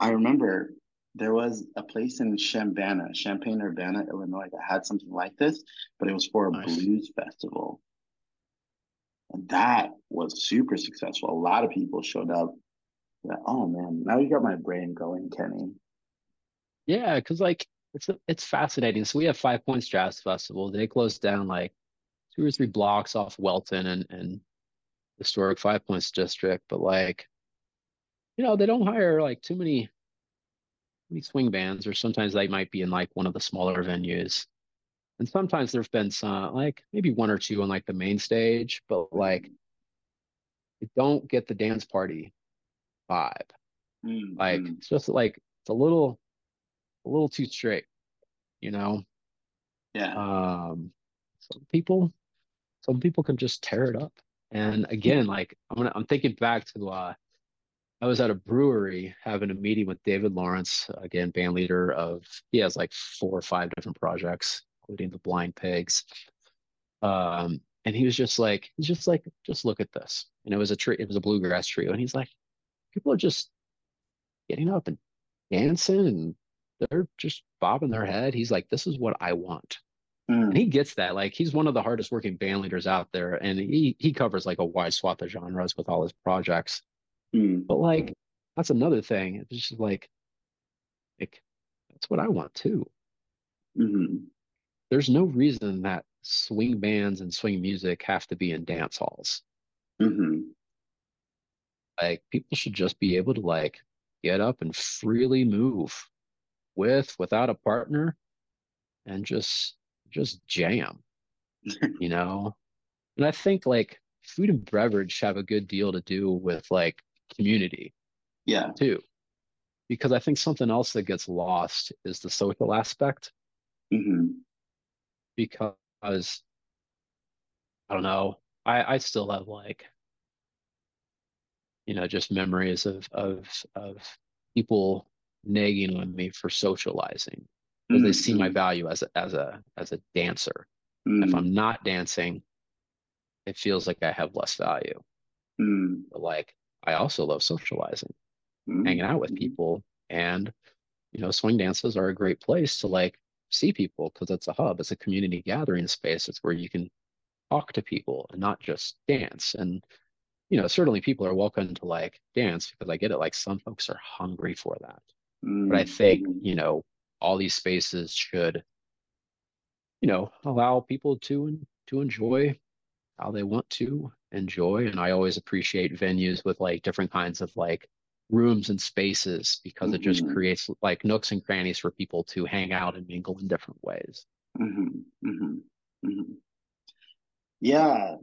Speaker 1: I remember there was a place in Champaign, Champaign, Urbana, Illinois that had something like this, but it was for a
Speaker 2: Nice.
Speaker 1: blues festival. And that was super successful. A lot of people showed up. Yeah, oh man, now you got my brain going, Kenny.
Speaker 2: Yeah, because like it's it's fascinating. So we have Five Points Jazz Festival. They closed down like two or three blocks off Welton and and historic Five Points district, but like you know, they don't hire like too many many swing bands, or sometimes they might be in like one of the smaller venues. And sometimes there've been some like maybe one or two on like the main stage, but like you don't get the dance party vibe.
Speaker 1: Mm,
Speaker 2: Like
Speaker 1: mm.
Speaker 2: it's just like it's a little a little too straight, you know?
Speaker 1: Yeah.
Speaker 2: Um some people some people can just tear it up. And again, like I'm gonna I'm thinking back to uh I was at a brewery having a meeting with David Lawrence, again, band leader of he has like four or five different projects, including the Blind Pigs. Um, and he was just like, he's just like, just look at this. And it was a tree, it was a bluegrass trio. And he's like, people are just getting up and dancing and they're just bobbing their head. He's like, this is what I want. Mm. And he gets that. Like he's one of the hardest working band leaders out there. And he he covers like a wide swath of genres with all his projects. Mm. But like that's another thing. It's just like like that's what I want too. Mm-hmm. There's no reason that swing bands and swing music have to be in dance halls. Mm-hmm. Like people should just be able to like get up and freely move with, without a partner, and just just jam. you know? And I think like food and beverage have a good deal to do with like community.
Speaker 1: Yeah.
Speaker 2: Too. Because I think something else that gets lost is the social aspect. Mm-hmm. Because I don't know, I I still have like you know just memories of of of people nagging on me for socializing because mm-hmm. they see my mm-hmm. value as a as a as a dancer. Mm-hmm. If I'm not dancing, it feels like I have less value. Mm-hmm. But like I also love socializing, hanging out with mm-hmm. people, and you know, swing dances are a great place to like see people because it's a hub, it's a community gathering space. It's where you can talk to people and not just dance. And you know, certainly people are welcome to like dance because I get it. Like some folks are hungry for that. Mm-hmm. But I think, mm-hmm. you know, all these spaces should, you know, allow people to to enjoy how they want to enjoy. And I always appreciate venues with like different kinds of like rooms and spaces because mm-hmm. it just mm-hmm. creates like nooks and crannies for people to hang out and mingle in different ways. Mm-hmm.
Speaker 1: Mm-hmm. mm-hmm. Yeah,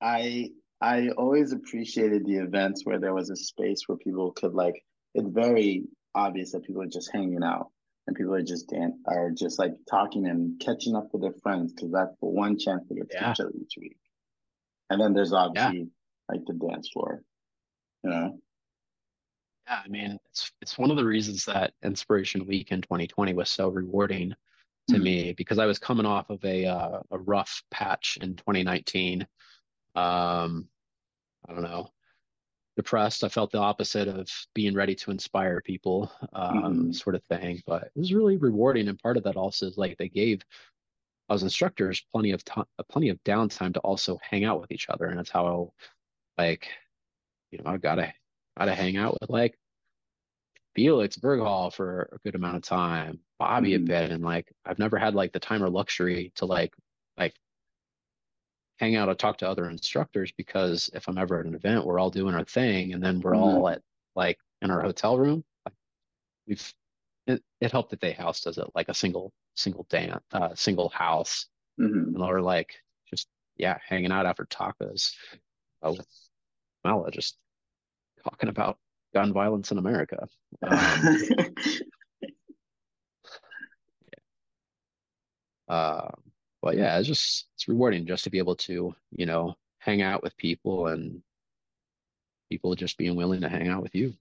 Speaker 1: I I always appreciated the events where there was a space where people could like. It's very obvious that people are just hanging out and people are just dan- are just like talking and catching up with their friends because that's the one chance they get to yeah. each other each week. And then there's obviously yeah. like the dance floor, you know.
Speaker 2: Yeah, I mean, it's it's one of the reasons that Inspiration Week in 2020 was so rewarding to mm-hmm. me because I was coming off of a uh, a rough patch in 2019. Um, I don't know, depressed. I felt the opposite of being ready to inspire people, um, mm-hmm. sort of thing. But it was really rewarding, and part of that also is like they gave us instructors plenty of time, plenty of downtime to also hang out with each other, and that's how, like, you know, I gotta gotta hang out with like Felix Berghäll for a good amount of time, Bobby mm-hmm. a bit, and like I've never had like the time or luxury to like like hang out or talk to other instructors because if I'm ever at an event, we're all doing our thing, and then we're mm-hmm. all at like in our hotel room. Like, we've it, it helped that they housed us at like a single single dance, uh, single house, mm-hmm. and we're like just yeah hanging out after tacos uh, with Mala, just talking about gun violence in America. Um, uh, but yeah, it's just it's rewarding just to be able to you know hang out with people and people just being willing to hang out with you.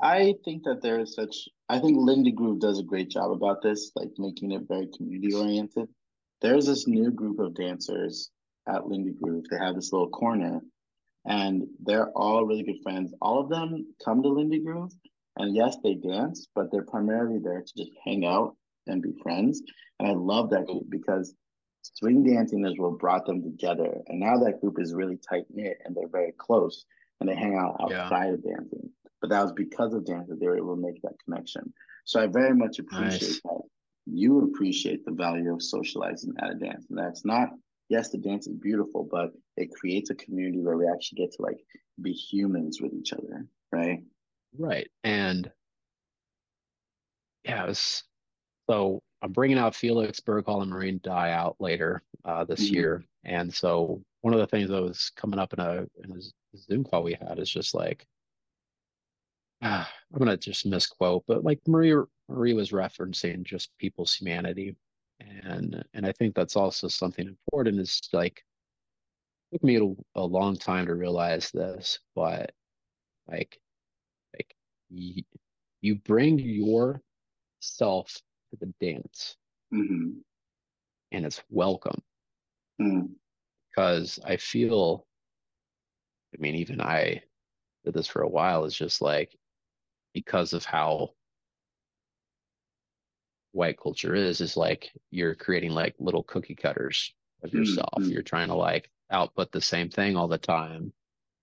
Speaker 1: I think that there is such. I think Lindy Groove does a great job about this, like making it very community oriented. There's this new group of dancers at Lindy Groove. They have this little corner and they're all really good friends. All of them come to Lindy Groove, and yes, they dance, but they're primarily there to just hang out and be friends. And I love that group because swing dancing is what brought them together. And now that group is really tight knit and they're very close and they hang out outside yeah. of dancing. But that was because of dance that they were able to make that connection. So I very much appreciate nice. that you appreciate the value of socializing at a dance. And that's not yes, the dance is beautiful, but it creates a community where we actually get to like be humans with each other, right?
Speaker 2: Right. And yeah, it was, so I'm bringing out Felix Berghäll and Marie N'diaye out later uh, this mm-hmm. year. And so one of the things that was coming up in a, in a Zoom call we had is just like, ah, I'm gonna just misquote, but like Marie Marie was referencing just people's humanity and and I think that's also something important. Is like it took me a, a long time to realize this, but like like you, you bring yourself to the dance, mm-hmm. and it's welcome mm. because I feel. I mean, even I did this for a while. It's just like because of how white culture is is like you're creating like little cookie cutters of yourself. Mm-hmm. You're trying to like output the same thing all the time.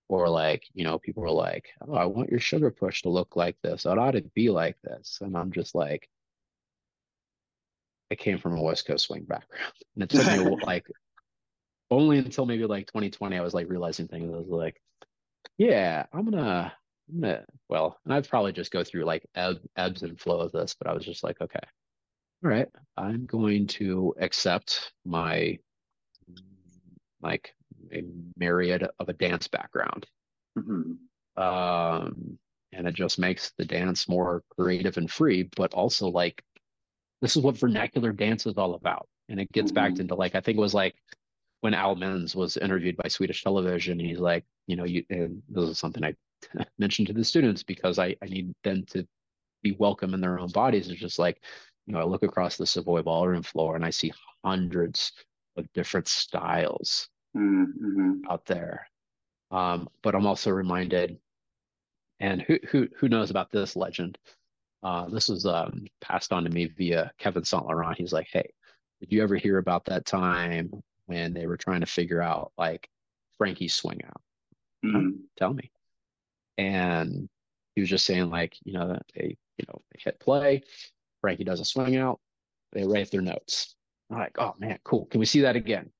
Speaker 2: Or like, you know, people are like, oh, I want your sugar push to look like this. It ought to be like this. And I'm just like, I came from a West Coast swing background. And it took me like only until maybe like 2020, I was like realizing things. I was like, yeah, I'm gonna, I'm gonna, well, and I'd probably just go through like ebb, ebbs and flow of this, but I was just like, okay, all right, I'm going to accept my like a myriad of a dance background. Mm-hmm. Um, and it just makes the dance more creative and free, but also like this is what vernacular dance is all about. And it gets mm-hmm. back into like, I think it was like when Al Minns was interviewed by Swedish television, he's like, you know, you, and this is something I mentioned to the students because I, I need them to be welcome in their own bodies. It's just like, you know, I look across the Savoy ballroom floor and I see hundreds of different styles mm-hmm. out there. Um, but I'm also reminded, and who who who knows about this legend? Uh, this was um, passed on to me via Kevin Saint Laurent. He's like, "Hey, did you ever hear about that time when they were trying to figure out like Frankie's swing out? Mm-hmm. Tell me." And he was just saying like, you know, they you know they hit play, Frankie does a swing out, they write their notes. I'm like, oh man, cool. Can we see that again?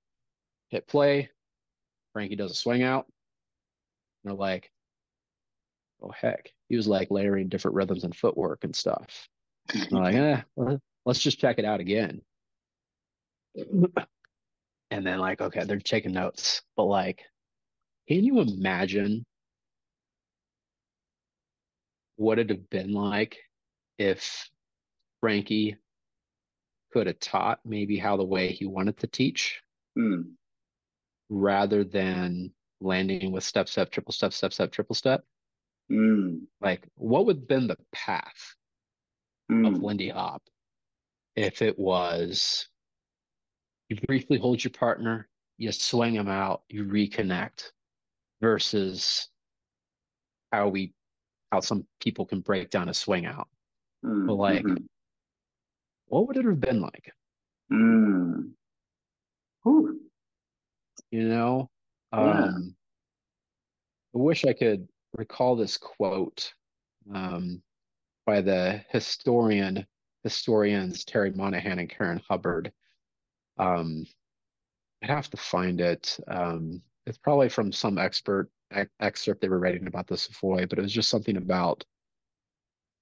Speaker 2: Hit play. Frankie does a swing out. And they're like, oh heck. He was like layering different rhythms and footwork and stuff. I'm like, eh, let's just check it out again. And then like, okay, they're taking notes. But like, can you imagine what it'd have been like if Frankie could have taught maybe how the way he wanted to teach mm. rather than landing with step, step, triple step, step, step, triple step. Mm. Like, what would have been the path mm. of Lindy Hop if it was you briefly hold your partner, you swing them out, you reconnect versus how we how some people can break down a swing out. Mm, but like mm-hmm what would it have been like? Mm. You know, yeah. um, I wish I could recall this quote um, by the historian historians Terry Monaghan and Karen Hubbard. Um, I'd have to find it. Um, it's probably from some expert excerpt they were writing about the Savoy, but it was just something about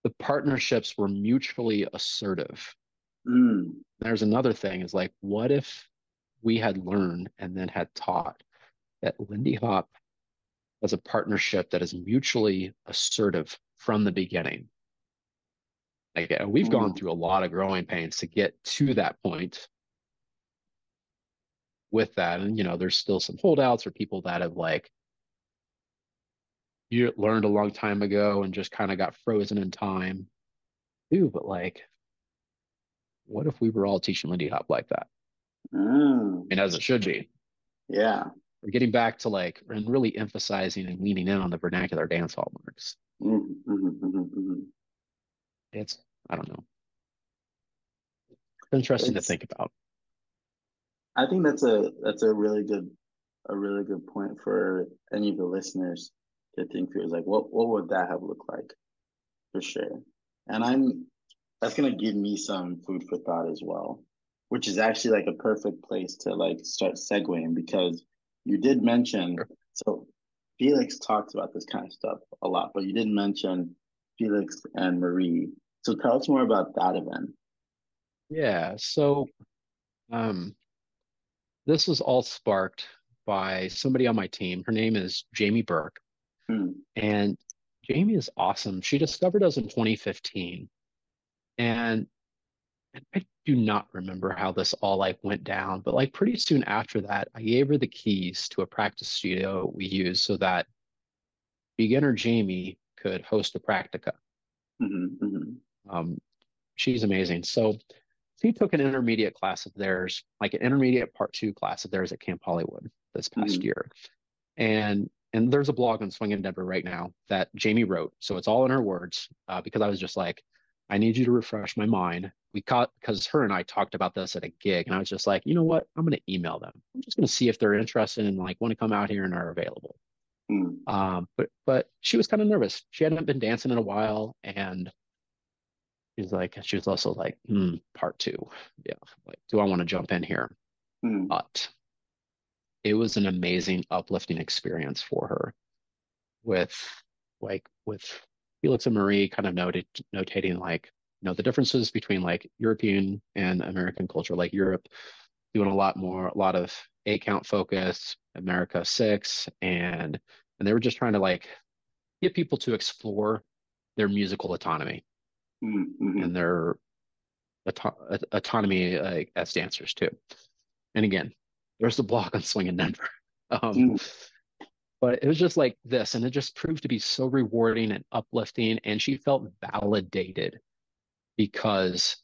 Speaker 2: the partnerships were mutually assertive. Mm. There's another thing is like, what if we had learned and then had taught that Lindy Hop was a partnership that is mutually assertive from the beginning? Like we've mm. gone through a lot of growing pains to get to that point with that. And you know, there's still some holdouts or people that have like you learned a long time ago and just kind of got frozen in time. Too, but like what if we were all teaching Lindy Hop like that? Mm. And as it should be.
Speaker 1: Yeah.
Speaker 2: We're getting back to like and really emphasizing and leaning in on the vernacular dance hallmarks. Mm-hmm, mm-hmm, mm-hmm. It's I don't know. It's interesting it's, to think about.
Speaker 1: I think that's a that's a really good a really good point for any of the listeners to think through. Is like what what would that have looked like, for sure. And I'm that's gonna give me some food for thought as well, which is actually like a perfect place to like start segueing because you did mention so Felix talks about this kind of stuff a lot, but you didn't mention Felix and Marie. So tell us more about that event.
Speaker 2: Yeah, so um this was all sparked by somebody on my team. Her name is Jamie Burke. Hmm. And Jamie is awesome. She discovered us in 2015 and I do not remember how this all like went down, but like pretty soon after that, I gave her the keys to a practice studio we use so that beginner Jamie could host a practica. Mm-hmm, mm-hmm. Um, she's amazing. So she took an intermediate class of theirs, like an intermediate part two class of theirs at Camp Hollywood this past mm-hmm. year. And and there's a blog on Swingin Denver right now that Jamie wrote. So it's all in her words uh, because I was just like, I need you to refresh my mind. We caught because her and I talked about this at a gig, and I was just like, you know what? I'm going to email them. I'm just going to see if they're interested and like want to come out here and are available. Mm. Um, but but she was kind of nervous. She hadn't been dancing in a while, and she's like, she was also like, hmm, part two, yeah, like, do I want to jump in here? Mm. But it was an amazing, uplifting experience for her, with like with Felix and Marie kind of noted notating like you know the differences between like European and American culture, like Europe doing a lot more, a lot of eight count focus, America six, and and they were just trying to like get people to explore their musical autonomy mm-hmm. and their auto- autonomy uh, as dancers too. And again, there's the block on Swingin Denver. Um, mm. But it was just like this, and it just proved to be so rewarding and uplifting. And she felt validated because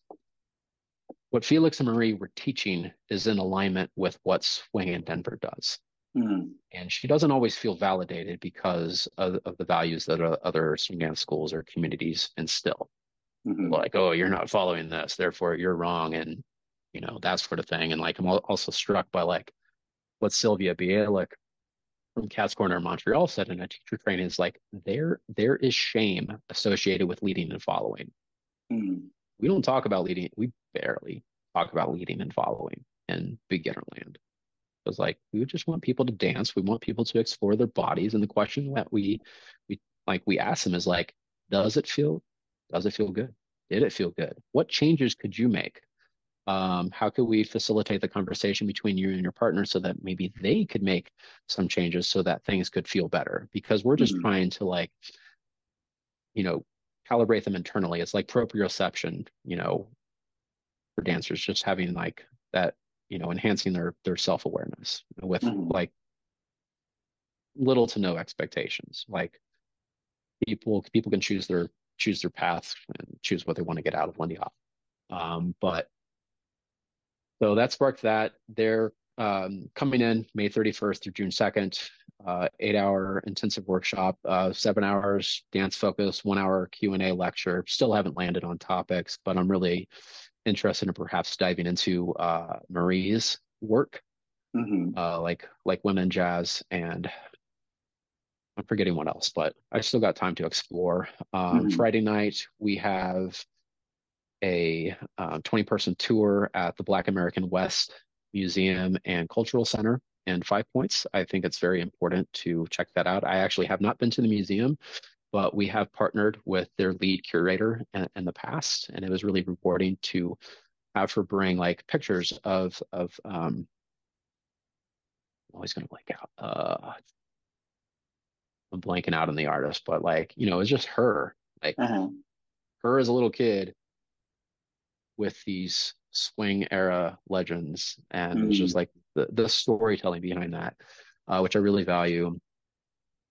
Speaker 2: what Felix and Marie were teaching is in alignment with what Swingin Denver does. Mm-hmm. And she doesn't always feel validated because of, of the values that other swing dance schools or communities instill. Mm-hmm. Like, oh, you're not following this, therefore you're wrong, and you know that sort of thing. And like, I'm also struck by like what Sylvia Bielik from Cat's Corner Montreal said in a teacher training is like there there is shame associated with leading and following. Mm-hmm. We don't talk about leading. We barely talk about leading and following in beginner land It was like we just want people to dance we want people to explore their bodies and the question that we we like we ask them is like does it feel does it feel good did it feel good what changes could you make um, how could we facilitate the conversation between you and your partner so that maybe they could make some changes so that things could feel better because we're just mm-hmm. trying to like you know calibrate them internally it's like proprioception you know for dancers just having like that you know enhancing their their self-awareness with mm-hmm. like little to no expectations like people people can choose their choose their path and choose what they want to get out of Lindy Hop um, but so that sparked that they're um, coming in May 31st through June 2nd uh, eight hour intensive workshop uh, seven hours dance focus one hour Q&A lecture still haven't landed on topics but I'm really interested in perhaps diving into uh, Marie's work, mm-hmm. uh, like like women jazz, and I'm forgetting what else, but I still got time to explore. Um, mm-hmm. Friday night we have a 20 uh, person tour at the Black American West Museum and Cultural Center in Five Points. I think it's very important to check that out. I actually have not been to the museum, but we have partnered with their lead curator in, in, the past, and it was really rewarding to have her bring like pictures of of um, I'm always gonna blank out. Uh, I'm blanking out on the artist, but like you know, it's just her, like uh-huh. her as a little kid with these swing era legends, and mm. it's just like the the storytelling behind that, uh, which I really value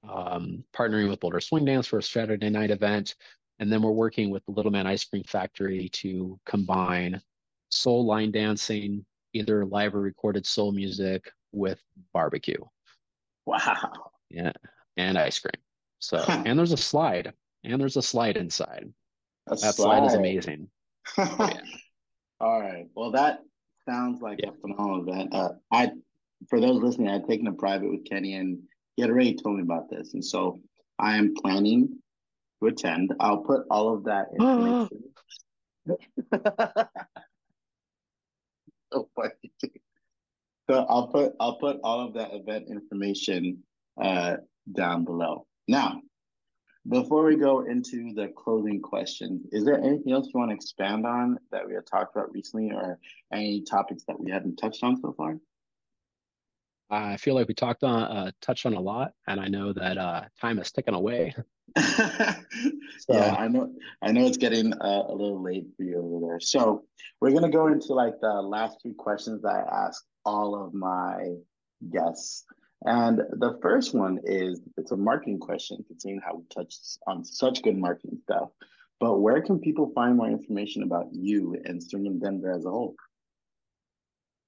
Speaker 2: um, partnering with Boulder Swing Dance for a Saturday night event. And then we're working with the Little Man Ice Cream Factory to combine soul line dancing, either live or recorded soul music with barbecue.
Speaker 1: Wow.
Speaker 2: Yeah. And ice cream. So, and there's a slide, and there's a slide inside. A that slide. slide is amazing.
Speaker 1: Yeah. All right. Well, that sounds like yeah. a phenomenal event. Uh, I, for those listening, I'd taken a private with Kenny and he had already told me about this, and so I am planning to attend. I'll put all of that information. so funny. So I'll put I'll put all of that event information uh, down below. Now, before we go into the closing questions, is there anything else you want to expand on that we had talked about recently, or any topics that we haven't touched on so far?
Speaker 2: I feel like we talked on, uh, touched on a lot, and I know that uh, time is ticking away.
Speaker 1: so, yeah, I know. I know it's getting uh, a little late for you over there. So we're gonna go into like the last three questions that I ask all of my guests, and the first one is it's a marketing question, considering how we touched on such good marketing stuff. But where can people find more information about you and Swingin Denver as a whole?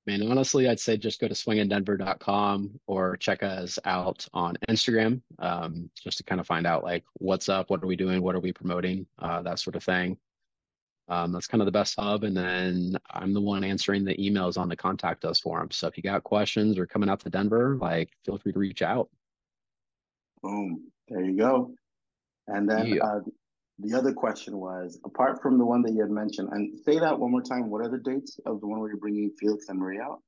Speaker 2: Man, honestly, I'd say just go to swingindenver.com or check us out on Instagram, um, just to kind of find out like what's up, what are we doing, what are we promoting, uh, that sort of thing. Um, that's kind of the best hub. And then I'm the one answering the emails on the contact us forum. So if you got questions or coming out to Denver, like feel free to reach out.
Speaker 1: Boom. There you go. And then yeah. uh, the other question was, apart from the one that you had mentioned, and say that one more time. What are the dates of the one where you're bringing Felix and Marie out?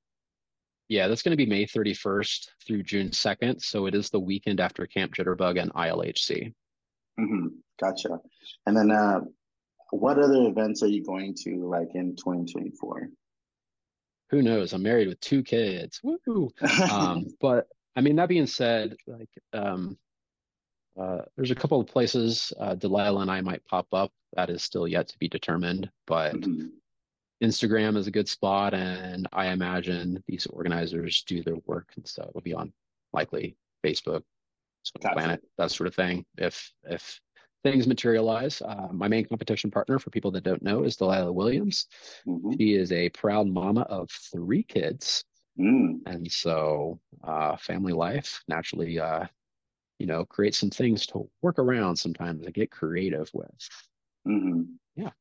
Speaker 2: Yeah, that's going to be May 31st through June 2nd. So it is the weekend after Camp Jitterbug and ILHC.
Speaker 1: Mm-hmm. Gotcha. And then, uh, what other events are you going to like in 2024?
Speaker 2: Who knows? I'm married with two kids. Woo! um, but I mean, that being said, like, um, uh, there's a couple of places uh, Delilah and I might pop up. That is still yet to be determined, but mm-hmm. Instagram is a good spot, and I imagine these organizers do their work, and so it'll be on likely Facebook, gotcha. Planet, that sort of thing. If if things materialize, uh, my main competition partner, for people that don't know, is Delilah Williams. Mm-hmm. She is a proud mama of three kids. Mm. And so, uh, family life naturally uh, you know, creates some things to work around sometimes and get creative with.
Speaker 1: Mm-hmm.
Speaker 2: Yeah.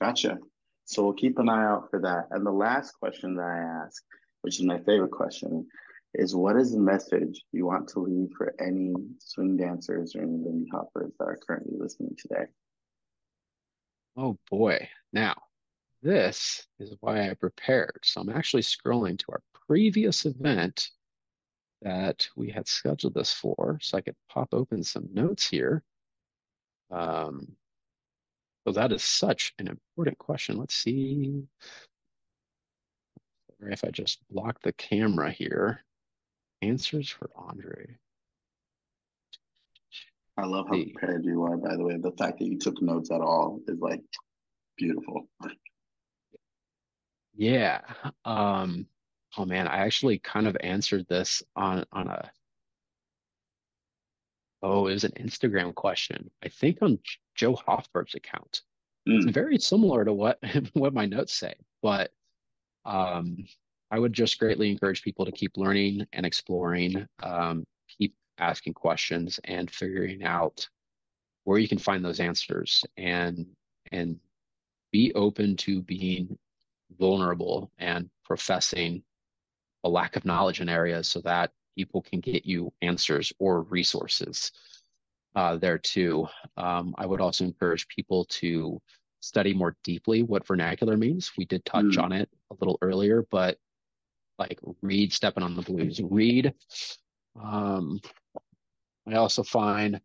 Speaker 1: Gotcha. So we'll keep an eye out for that. And the last question that I ask, which is my favorite question, is what is the message you want to leave for any swing dancers or any Lindy hoppers that are currently listening today?
Speaker 2: Oh boy. Now, this is why I prepared. So I'm actually scrolling to our previous event that we had scheduled this for. So I could pop open some notes here. Um, so that is such an important question. Let's see. Sorry if I just block the camera here. Answers for Andre.
Speaker 1: I love how prepared you are, by the way. The fact that you took notes at all is like beautiful.
Speaker 2: Yeah. Um, oh man, I actually kind of answered this on on a oh, it was an Instagram question. I think on Jo Hoffberg's account. Mm. It's very similar to what what my notes say, but um, I would just greatly encourage people to keep learning and exploring, um, keep asking questions and figuring out where you can find those answers and and be open to being vulnerable and professing a lack of knowledge in areas so that people can get you answers or resources uh, there too. Um, I would also encourage people to study more deeply what vernacular means. We did touch mm. on it a little earlier, but like read Stepping on the Blues, read. Um, I also find,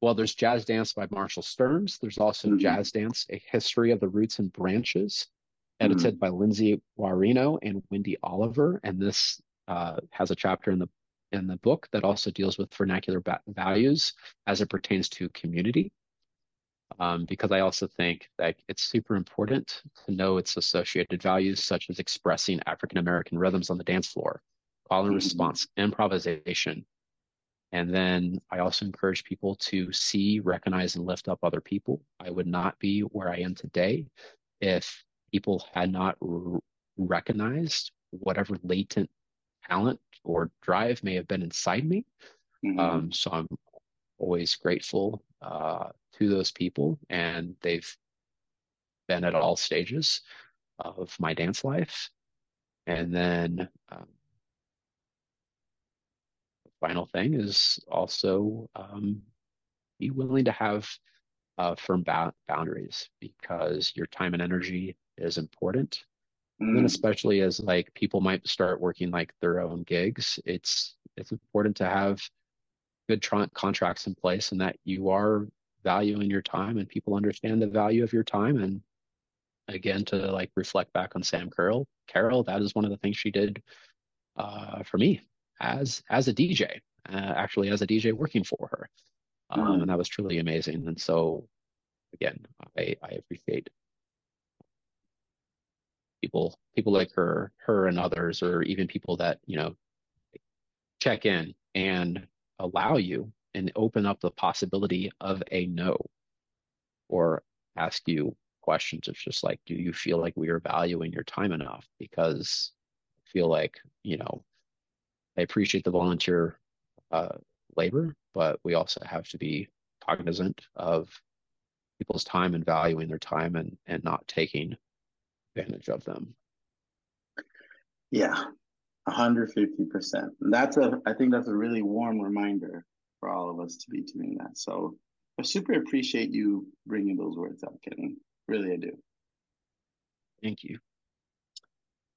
Speaker 2: well, there's Jazz Dance by Marshall Stearns. There's also mm-hmm. Jazz Dance, A History of the Roots and Branches edited mm-hmm. by Lindsay Guarino and Wendy Oliver. And this uh, has a chapter in the in the book that also deals with vernacular ba- values as it pertains to community. Um, because I also think that it's super important to know its associated values, such as expressing African American rhythms on the dance floor, call and mm-hmm. response, improvisation. And then I also encourage people to see, recognize, and lift up other people. I would not be where I am today if people had not r- recognized whatever latent talent or drive may have been inside me. Mm-hmm. Um, so I'm always grateful uh, to those people, and they've been at all stages of my dance life. And then um, the final thing is also um, be willing to have uh, firm ba- boundaries because your time and energy is important. Mm. And especially as like people might start working like their own gigs, it's it's important to have good tr- contracts in place and that you are valuing your time and people understand the value of your time. And again to like reflect back on Sam Carroll Carroll that is one of the things she did uh, for me as as a DJ uh, actually as a DJ working for her. Um, and that was truly amazing. And so again I I appreciate people people like her her and others or even people that you know check in and allow you and open up the possibility of a no or ask you questions of just like do you feel like we are valuing your time enough because I feel like, you know, I appreciate the volunteer uh, labor, but we also have to be cognizant of people's time and valuing their time and and not taking advantage of them.
Speaker 1: Yeah, 150%. That's a I think that's a really warm reminder for all of us to be doing that. So I super appreciate you bringing those words up, Kenny. Really, I do.
Speaker 2: Thank you.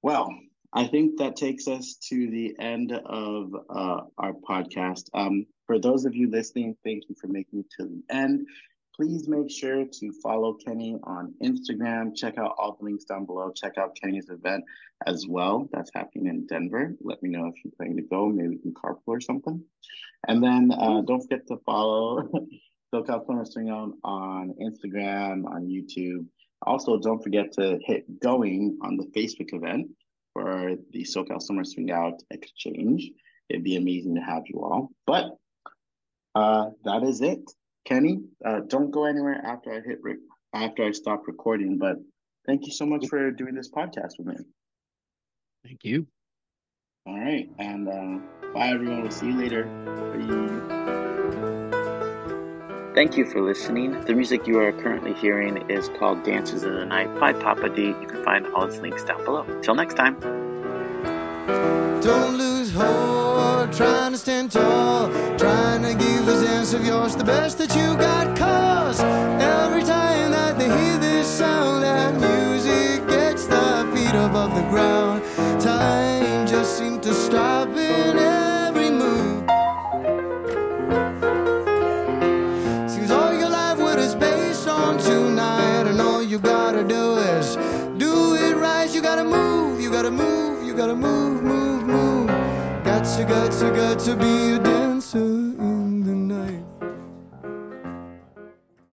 Speaker 1: Well, I think that takes us to the end of uh, our podcast. Um, for those of you listening, thank you for making it to the end. Please make sure to follow Kenny on Instagram. Check out all the links down below. Check out Kenny's event as well. That's happening in Denver. Let me know if you're planning to go. Maybe we can carpool or something. And then uh, don't forget to follow SoCal Summer Swing Out on Instagram, on YouTube. Also, don't forget to hit going on the Facebook event for the SoCal Summer Swing Out Exchange. It'd be amazing to have you all. But uh, that is it. Kenny, uh, don't go anywhere after I hit re- after I stop recording. But thank you so much for doing this podcast with me.
Speaker 2: Thank you.
Speaker 1: All right, and uh, bye everyone. We'll see you later. Bye.
Speaker 3: Thank you for listening. The music you are currently hearing is called Dances in the Night by Papa D. You can find all its links down below. Till next time.
Speaker 4: Don't lose hope, trying to stand tall, trying to give this dance of yours the best that you got. Cause every time that they hear this sound, that music gets their feet above the ground. Time just seemed to stop in every move. Seems all your life what is based on tonight, and all you gotta do is do it right. You gotta move, you gotta move, you gotta move, move, move. Got to, got to, be a